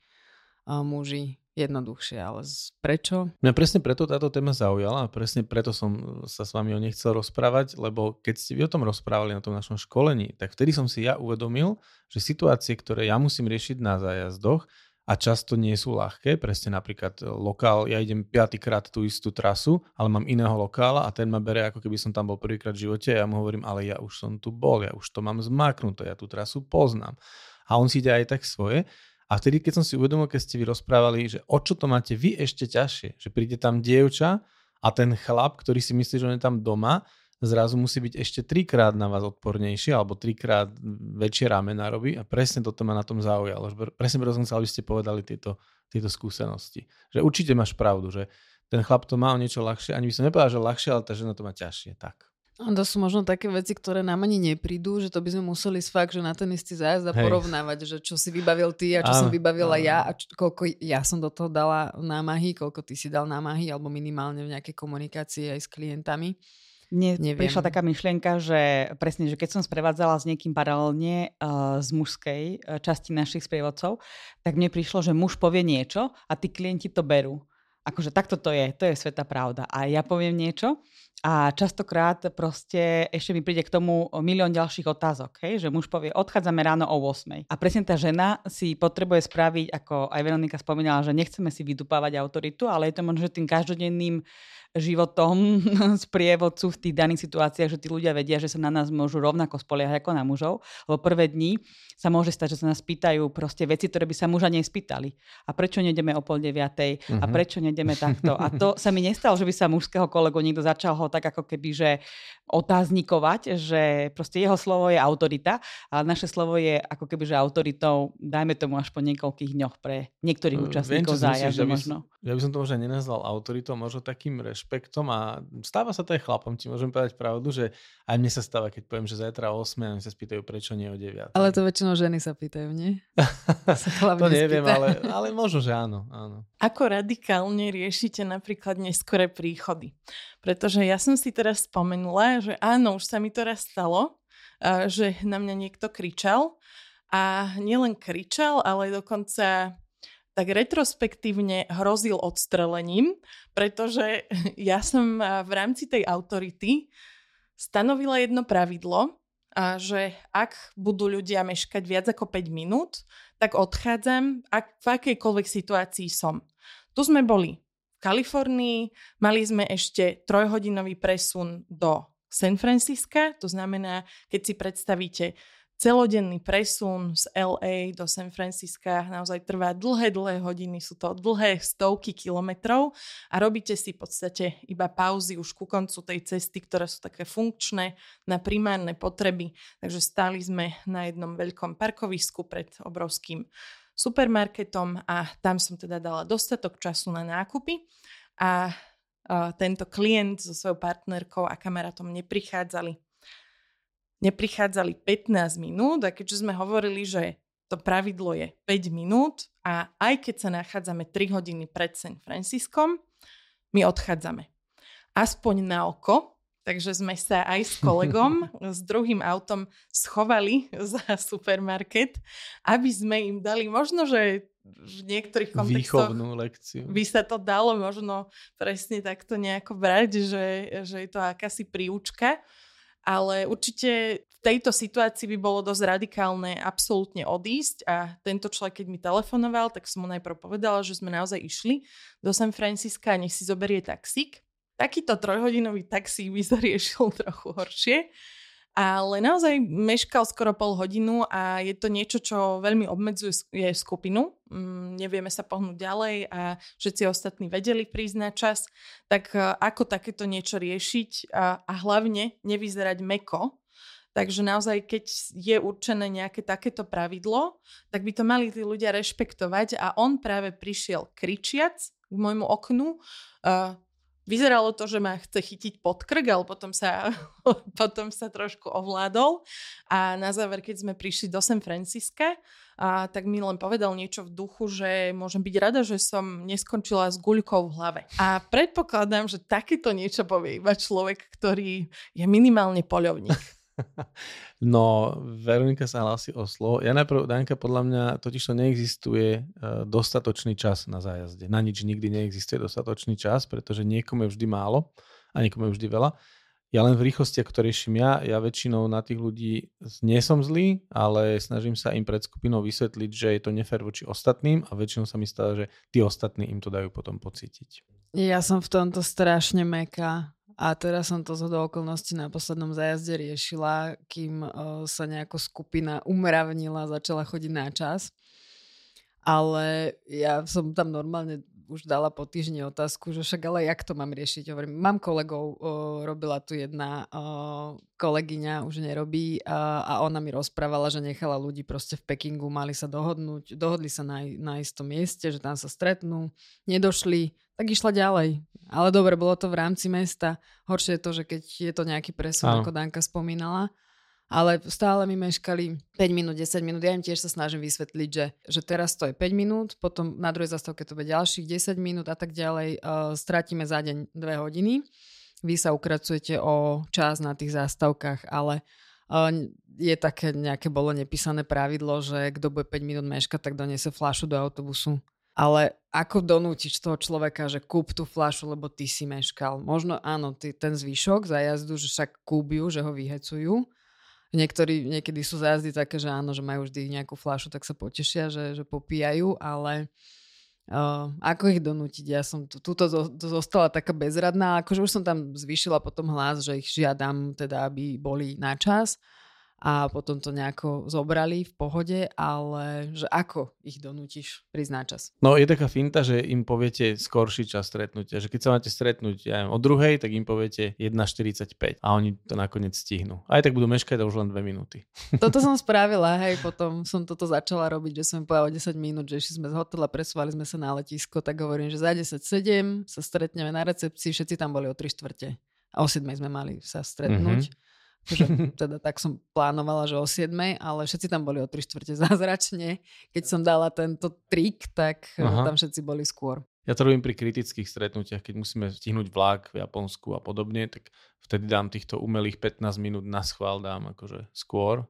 uh, muži jednoduchšie, ale prečo? Mňa presne preto táto téma zaujala a presne preto som sa s vami o nej chcel rozprávať, lebo keď ste vy o tom rozprávali na tom našom školení, tak vtedy som si ja uvedomil, že situácie, ktoré ja musím riešiť na zájazdoch, a často nie sú ľahké. Presne napríklad e, lokál, ja idem piatýkrát tú istú trasu, ale mám iného lokála a ten ma bere ako keby som tam bol prvýkrát v živote a ja mu hovorím, ale ja už som tu bol, ja už to mám zmaknuté, ja tú trasu poznám. A on si ide aj tak svoje. A vtedy, keď som si uvedomil, keď ste vy rozprávali, že o čo to máte vy ešte ťažšie, že príde tam dievča a ten chlap, ktorý si myslí, že on je tam doma, zrazu musí byť ešte trikrát na vás odpornejšie alebo trikrát väčšie ramena robí a presne toto ma na tom zaujalo. Presne preto som chcel, aby ste povedali tieto, tieto skúsenosti. Že určite máš pravdu, že ten chlap to má o niečo ľahšie, ani by som nepovedal, že ľahšie, ale tá žena to má ťažšie. Tak. A to sú možno také veci, ktoré nám ani neprídu, že to by sme museli fakt, že na ten istý zájazd a porovnávať, že čo si vybavil ty a čo áno, som vybavila áno. ja a čo, koľko ja som do toho dala námahy, koľko ty si dal námahy alebo minimálne v nejakej komunikácii aj s klientami. Mne Neviem. prišla taká myšlienka, že presne, že keď som sprevádzala s niekým paralelne uh, z mužskej uh, časti našich sprievodcov, tak mne prišlo, že muž povie niečo a tí klienti to berú. Akože takto to je, to je sveta pravda. A ja poviem niečo a častokrát proste ešte mi príde k tomu milión ďalších otázok, hej? že muž povie, odchádzame ráno o 8. A presne tá žena si potrebuje spraviť, ako aj Veronika spomínala, že nechceme si vydupávať autoritu, ale je to možno, že tým každodenným životom *laughs* z prievodcu v tých daných situáciách, že tí ľudia vedia, že sa na nás môžu rovnako spoliehať ako na mužov, lebo prvé dni sa môže stať, že sa nás pýtajú proste veci, ktoré by sa muža nespýtali. A prečo nejdeme o pol deviatej? Uh-huh. A mhm. prečo nejdeme takto? A to sa mi nestalo, že by sa mužského kolegu niekto začal ho tak ako keby, že otáznikovať, že proste jeho slovo je autorita, ale naše slovo je ako keby, že autoritou, dajme tomu až po niekoľkých dňoch pre niektorých účastníkov zájazdu možno. Ja by som to možno nenazval autoritou, možno takým rešpektom a stáva sa to aj chlapom, ti môžem povedať pravdu, že aj mne sa stáva, keď poviem, že zajtra o 8 a oni sa spýtajú, prečo nie o 9. Ale to väčšinou ženy sa pýtajú, nie? *laughs* sa to neviem, ale, ale možno, že áno, áno. Ako radikálne riešite napríklad neskore príchody? Pretože ja som si teraz spomenula, že áno, už sa mi to raz stalo, že na mňa niekto kričal a nielen kričal, ale dokonca tak retrospektívne hrozil odstrelením, pretože *laughs* ja som v rámci tej autority stanovila jedno pravidlo, že ak budú ľudia meškať viac ako 5 minút, tak odchádzam, ak, v akejkoľvek situácii som. Tu sme boli v Kalifornii, mali sme ešte trojhodinový presun do San Francisca, to znamená, keď si predstavíte celodenný presun z LA do San Francisca naozaj trvá dlhé, dlhé hodiny, sú to dlhé stovky kilometrov a robíte si v podstate iba pauzy už ku koncu tej cesty, ktoré sú také funkčné na primárne potreby. Takže stáli sme na jednom veľkom parkovisku pred obrovským supermarketom a tam som teda dala dostatok času na nákupy. A, tento klient so svojou partnerkou a kamarátom neprichádzali neprichádzali 15 minút a keďže sme hovorili, že to pravidlo je 5 minút a aj keď sa nachádzame 3 hodiny pred San Franciskom, my odchádzame. Aspoň na oko, takže sme sa aj s kolegom, *laughs* s druhým autom schovali za supermarket, aby sme im dali možno, že v niektorých kontextoch Výchovnú lekciu. by sa to dalo možno presne takto nejako brať, že, že je to akási príučka ale určite v tejto situácii by bolo dosť radikálne absolútne odísť a tento človek, keď mi telefonoval, tak som mu najprv povedala, že sme naozaj išli do San Francisca a nech si zoberie taxík. Takýto trojhodinový taxík by *laughs* sa riešil trochu horšie, ale naozaj meškal skoro pol hodinu a je to niečo, čo veľmi obmedzuje je skupinu. Mm, nevieme sa pohnúť ďalej a všetci ostatní vedeli prísť na čas. Tak e, ako takéto niečo riešiť a, a hlavne nevyzerať meko, Takže naozaj, keď je určené nejaké takéto pravidlo, tak by to mali tí ľudia rešpektovať a on práve prišiel kričiac k môjmu oknu, uh, Vyzeralo to, že ma chce chytiť pod krk, ale potom sa, *laughs* potom sa trošku ovládol. A na záver, keď sme prišli do San Francisca, a tak mi len povedal niečo v duchu, že môžem byť rada, že som neskončila s guľkou v hlave. A predpokladám, že takéto niečo povie iba človek, ktorý je minimálne poľovník. No, Veronika sa hlási o slovo. Ja najprv, Danka, podľa mňa totiž to neexistuje e, dostatočný čas na zájazde. Na nič nikdy neexistuje dostatočný čas, pretože niekomu je vždy málo a niekomu je vždy veľa. Ja len v rýchlosti, ako to riešim ja, ja väčšinou na tých ľudí nie som zlý, ale snažím sa im pred skupinou vysvetliť, že je to nefér voči ostatným a väčšinou sa mi stáva, že tí ostatní im to dajú potom pocítiť. Ja som v tomto strašne meká a teraz som to z okolností na poslednom zájazde riešila, kým uh, sa nejako skupina umravnila, začala chodiť na čas. Ale ja som tam normálne už dala po týždni otázku, že však ale jak to mám riešiť? Hovorím, mám kolegov, uh, robila tu jedna uh, kolegyňa, už nerobí uh, a ona mi rozprávala, že nechala ľudí proste v Pekingu, mali sa dohodnúť, dohodli sa na, na istom mieste, že tam sa stretnú, nedošli, tak išla ďalej. Ale dobre, bolo to v rámci mesta. Horšie je to, že keď je to nejaký presun, ako Danka spomínala. Ale stále mi meškali 5 minút, 10 minút. Ja im tiež sa snažím vysvetliť, že, že teraz to je 5 minút, potom na druhej zastávke to bude ďalších 10 minút a tak ďalej. Uh, stratíme za deň 2 hodiny. Vy sa ukracujete o čas na tých zástavkách, ale uh, je také nejaké bolo nepísané pravidlo, že kto bude 5 minút meškať, tak donese flašu do autobusu ale ako donútiť toho človeka, že kúp tú flašu, lebo ty si meškal. Možno áno, ty, ten zvyšok za jazdu, že však kúbiu, že ho vyhecujú. Niektorí, niekedy sú zajazdy také, že áno, že majú vždy nejakú flašu, tak sa potešia, že, že popíjajú, ale uh, ako ich donútiť? Ja som tu, zostala taká bezradná, akože už som tam zvýšila potom hlas, že ich žiadam teda, aby boli na čas a potom to nejako zobrali v pohode, ale že ako ich donútiš prísť na čas? No je taká finta, že im poviete skorší čas stretnutia, že keď sa máte stretnúť ja neviem, o druhej, tak im poviete 1.45 a oni to nakoniec stihnú. Aj tak budú meškať už len 2 minúty. *laughs* Toto som *laughs* spravila, hej, potom som toto začala robiť, že som im povedala 10 minút, že išli sme z hotela, presúvali sme sa na letisko, tak hovorím, že za 10.7 sa stretneme na recepcii, všetci tam boli o 3 štvrte. A o 7 sme mali sa stretnúť. Mm-hmm že *laughs* teda tak som plánovala, že o 7, ale všetci tam boli o 3 čtvrte zázračne. Keď som dala tento trik, tak eh, Aha. tam všetci boli skôr. Ja to robím pri kritických stretnutiach, keď musíme stihnúť vlak v Japonsku a podobne, tak vtedy dám týchto umelých 15 minút na schvál, dám akože skôr,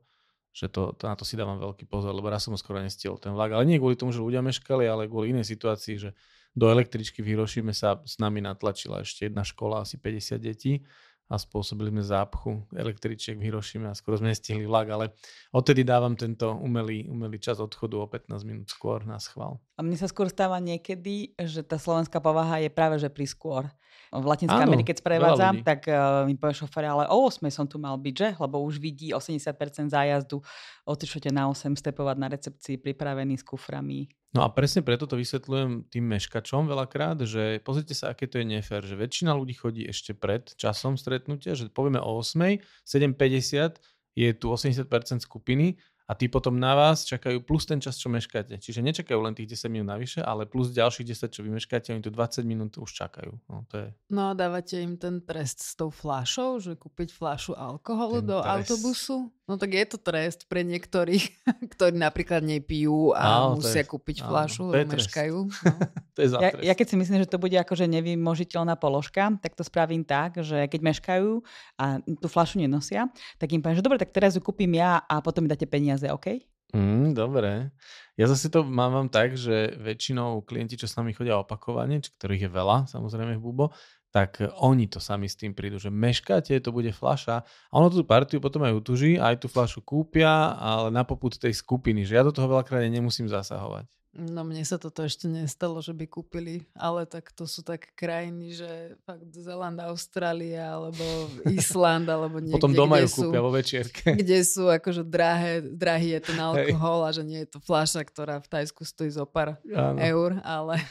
že to, to, na to si dávam veľký pozor, lebo raz som skoro nestiel ten vlak. Ale nie kvôli tomu, že ľudia meškali, ale kvôli inej situácii, že do električky v Hirošime sa s nami natlačila ešte jedna škola, asi 50 detí a spôsobili sme zápchu električiek v Hirošime a skoro sme nestihli vlak, ale odtedy dávam tento umelý, umelý čas odchodu o 15 minút skôr na schvál. A mne sa skôr stáva niekedy, že tá slovenská povaha je práve že priskôr. V Latinskej Áno, Amerike, sprevádzam, tak uh, mi povie šofer, ale o 8 som tu mal byť, že? Lebo už vidí 80% zájazdu, o na 8 stepovať na recepcii, pripravený s kuframi. No a presne preto to vysvetľujem tým meškačom veľakrát, že pozrite sa, aké to je nefér, že väčšina ľudí chodí ešte pred časom stretnutia, že povieme o 8, 7.50 je tu 80% skupiny a tí potom na vás čakajú plus ten čas, čo meškáte. Čiže nečakajú len tých 10 minút navyše, ale plus ďalších 10, čo vymeškáte, oni tu 20 minút už čakajú. No, to je... no a dávate im ten trest s tou flášou, že kúpiť flášu alkoholu ten do trest. autobusu? No tak je to trest pre niektorých, *laughs* ktorí napríklad nepijú a áno, musia je, kúpiť áno, fľašu, lebo meškajú. No. *laughs* to je za ja, ja keď si myslím, že to bude akože nevymožiteľná položka, tak to spravím tak, že keď meškajú a tú fľašu nenosia, tak im poviem, že dobre, tak teraz ju kúpim ja a potom mi dáte peniaze, OK? Mm, dobre. Ja zase to mám, mám tak, že väčšinou klienti, čo s nami chodia opakovane, ktorých je veľa, samozrejme v Bubo, tak oni to sami s tým prídu, že meškáte, to bude flaša. A ono tú partiu potom aj utuží, aj tú flašu kúpia, ale na poput tej skupiny, že ja do toho veľakrát nemusím zasahovať. No mne sa toto ešte nestalo, že by kúpili, ale tak to sú tak krajiny, že fakt Zeland, Austrália, alebo Island, alebo *laughs* niekde, Potom doma ju kúpia vo večierke. *laughs* Kde sú akože drahé, drahý je ten alkohol Hej. a že nie je to fľaša, ktorá v Tajsku stojí zo pár Áno. eur, ale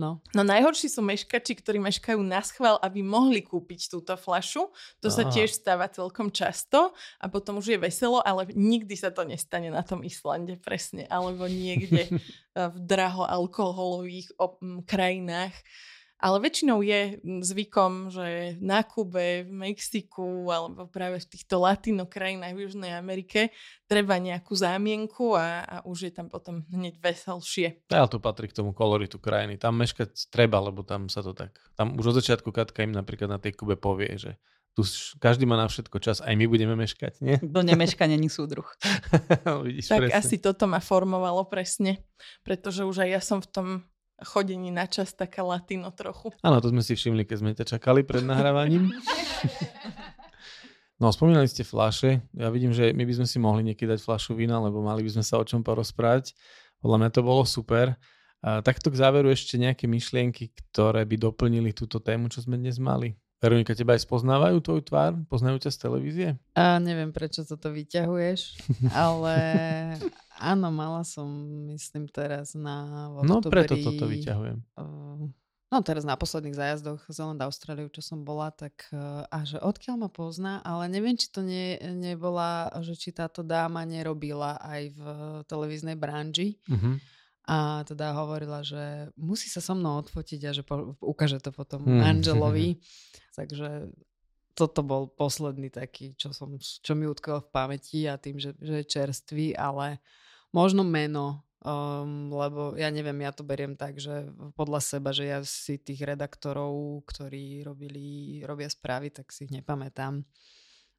No. no najhorší sú meškači, ktorí meškajú na schvál, aby mohli kúpiť túto flašu. To Aha. sa tiež stáva celkom často a potom už je veselo, ale nikdy sa to nestane na tom Islande presne, alebo niekde *laughs* v draho alkoholových krajinách. Ale väčšinou je zvykom, že na Kube, v Mexiku alebo práve v týchto latino krajinách v Južnej Amerike treba nejakú zámienku a, a už je tam potom hneď veselšie. Ale to patrí k tomu koloritu krajiny. Tam meškať treba, lebo tam sa to tak... Tam už od začiatku Katka im napríklad na tej Kube povie, že tu každý má na všetko čas, aj my budeme meškať, nie? Do nemeška není súdruh. *laughs* Vidíš, tak presne. asi toto ma formovalo presne, pretože už aj ja som v tom chodení na čas taká latino trochu. Áno, to sme si všimli, keď sme ťa čakali pred nahrávaním. No, spomínali ste flaše. Ja vidím, že my by sme si mohli niekedy dať flašu vína, lebo mali by sme sa o čom porozprávať. Podľa mňa to bolo super. A takto k záveru ešte nejaké myšlienky, ktoré by doplnili túto tému, čo sme dnes mali. Veronika, teba aj spoznávajú tvoju tvár? Poznajú ťa z televízie? A neviem, prečo toto vyťahuješ, *laughs* ale áno, mala som, myslím, teraz na v No preto toto vyťahujem. no teraz na posledných zájazdoch Zeland Austráliu, čo som bola, tak a že odkiaľ ma pozná, ale neviem, či to nie, nebola, že či táto dáma nerobila aj v televíznej branži. Uh-huh a teda hovorila, že musí sa so mnou odfotiť a že po, ukáže to potom hmm. Angelovi. *laughs* Takže toto bol posledný taký, čo, som, čo mi utkal v pamäti a tým, že, že je čerstvý, ale možno meno, um, lebo ja neviem, ja to beriem tak, že podľa seba, že ja si tých redaktorov, ktorí robili, robia správy, tak si ich nepamätám.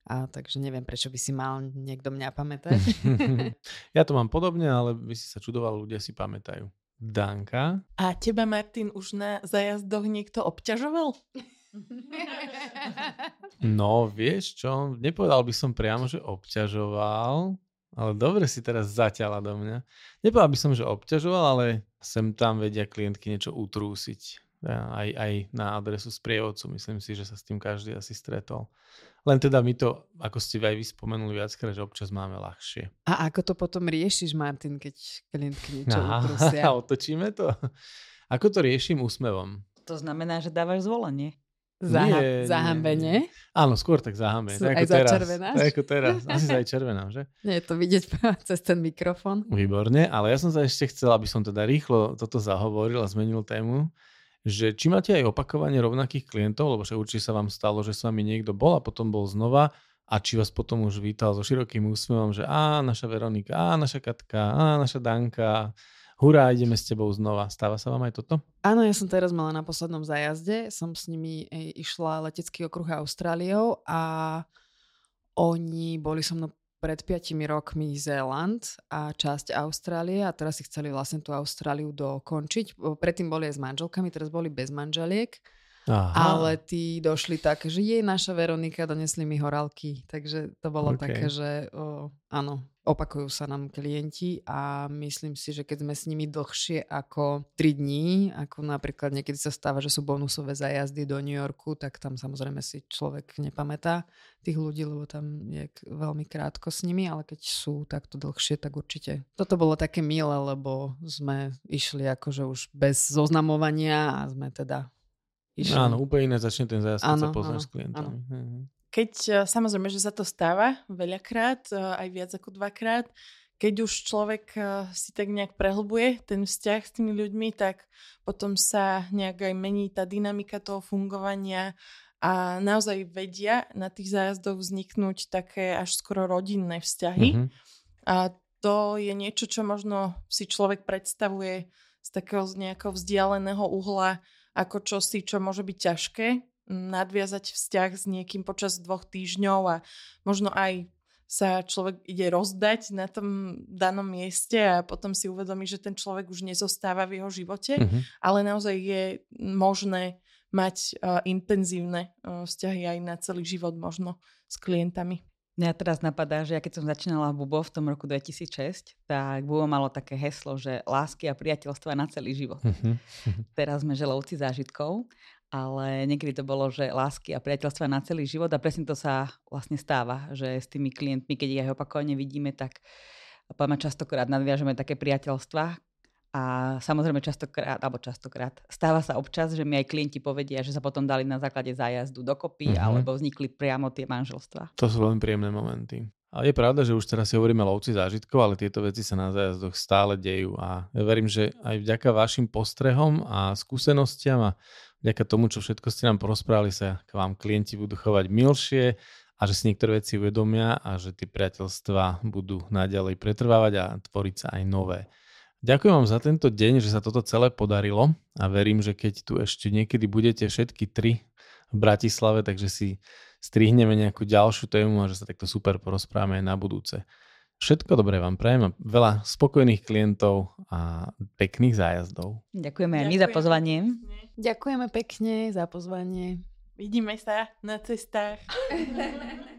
A takže neviem, prečo by si mal niekto mňa pamätať. *laughs* *laughs* ja to mám podobne, ale by si sa čudoval, ľudia si pamätajú. Danka. A teba, Martin, už na zajazdoch niekto obťažoval? *laughs* No, vieš čo, nepovedal by som priamo, že obťažoval, ale dobre si teraz zaťala do mňa. Nepovedal by som, že obťažoval, ale sem tam vedia klientky niečo utrúsiť. Aj, aj na adresu sprievodcu. Myslím si, že sa s tým každý asi stretol. Len teda my to, ako ste aj vy spomenuli viackrát, že občas máme ľahšie. A ako to potom riešiš, Martin, keď klientky niečo Aha, uprosia? *laughs* otočíme to. Ako to riešim úsmevom? To znamená, že dávaš zvolenie. Zaha- nie, zahambenie? Nie. Áno, skôr tak zahambenie. Tak aj teraz. červenáš? Tak ako teraz. *laughs* Asi sa aj červenám, že? Nie je to vidieť *laughs* cez ten mikrofón. Výborne, ale ja som sa ešte chcel, aby som teda rýchlo toto zahovoril a zmenil tému že či máte aj opakovanie rovnakých klientov, lebo že určite sa vám stalo, že s vami niekto bol a potom bol znova a či vás potom už vítal so širokým úsmevom, že á, naša Veronika, á, naša Katka, á, naša Danka, hurá, ideme s tebou znova. Stáva sa vám aj toto? Áno, ja som teraz mala na poslednom zájazde, som s nimi išla letecký okruh Austráliou a oni boli so mnou pred 5 rokmi Zéland a časť Austrálie a teraz si chceli vlastne tú Austráliu dokončiť. Predtým boli aj s manželkami, teraz boli bez manželiek. Aha. ale tí došli tak, že je naša Veronika, donesli mi horálky, takže to bolo okay. také, že o, áno, opakujú sa nám klienti a myslím si, že keď sme s nimi dlhšie ako 3 dní, ako napríklad niekedy sa stáva, že sú bonusové zajazdy do New Yorku, tak tam samozrejme si človek nepamätá tých ľudí, lebo tam je veľmi krátko s nimi, ale keď sú takto dlhšie, tak určite. Toto bolo také milé, lebo sme išli akože už bez zoznamovania a sme teda išli. Áno, úplne iné začne ten zajazd, keď sa poznáš s klientami. Áno. Mhm. Keď e, samozrejme, že sa to stáva veľakrát, e, aj viac ako dvakrát, keď už človek e, si tak nejak prehlbuje ten vzťah s tými ľuďmi, tak potom sa nejak aj mení tá dynamika toho fungovania a naozaj vedia na tých zájazdoch vzniknúť také až skoro rodinné vzťahy. Mm-hmm. A to je niečo, čo možno si človek predstavuje z takého nejakého vzdialeného uhla ako čosi, čo môže byť ťažké, nadviazať vzťah s niekým počas dvoch týždňov a možno aj sa človek ide rozdať na tom danom mieste a potom si uvedomí, že ten človek už nezostáva v jeho živote, mm-hmm. ale naozaj je možné mať uh, intenzívne uh, vzťahy aj na celý život možno s klientami. Mňa teraz napadá, že ja keď som začínala v Bubo v tom roku 2006, tak Bubo malo také heslo, že lásky a priateľstva na celý život. Mm-hmm. Teraz sme želovci zážitkov ale niekedy to bolo, že lásky a priateľstva na celý život a presne to sa vlastne stáva, že s tými klientmi, keď ich aj opakovane vidíme, tak poďme častokrát nadviažeme také priateľstva a samozrejme častokrát, alebo častokrát, stáva sa občas, že mi aj klienti povedia, že sa potom dali na základe zájazdu dokopy mm-hmm. alebo vznikli priamo tie manželstva. To sú veľmi príjemné momenty. A je pravda, že už teraz si hovoríme lovci zážitkov, ale tieto veci sa na zájazdoch stále dejú a ja verím, že aj vďaka vašim postrehom a skúsenostiam a vďaka tomu, čo všetko ste nám porozprávali, sa k vám klienti budú chovať milšie a že si niektoré veci uvedomia a že tie priateľstva budú naďalej pretrvávať a tvoriť sa aj nové. Ďakujem vám za tento deň, že sa toto celé podarilo a verím, že keď tu ešte niekedy budete všetky tri v Bratislave, takže si strihneme nejakú ďalšiu tému a že sa takto super porozprávame aj na budúce. Všetko dobré vám prajem a veľa spokojných klientov a pekných zájazdov. Ďakujeme aj my za pozvanie. Ďakujeme pekne za pozvanie. Vidíme sa na cestách. *laughs*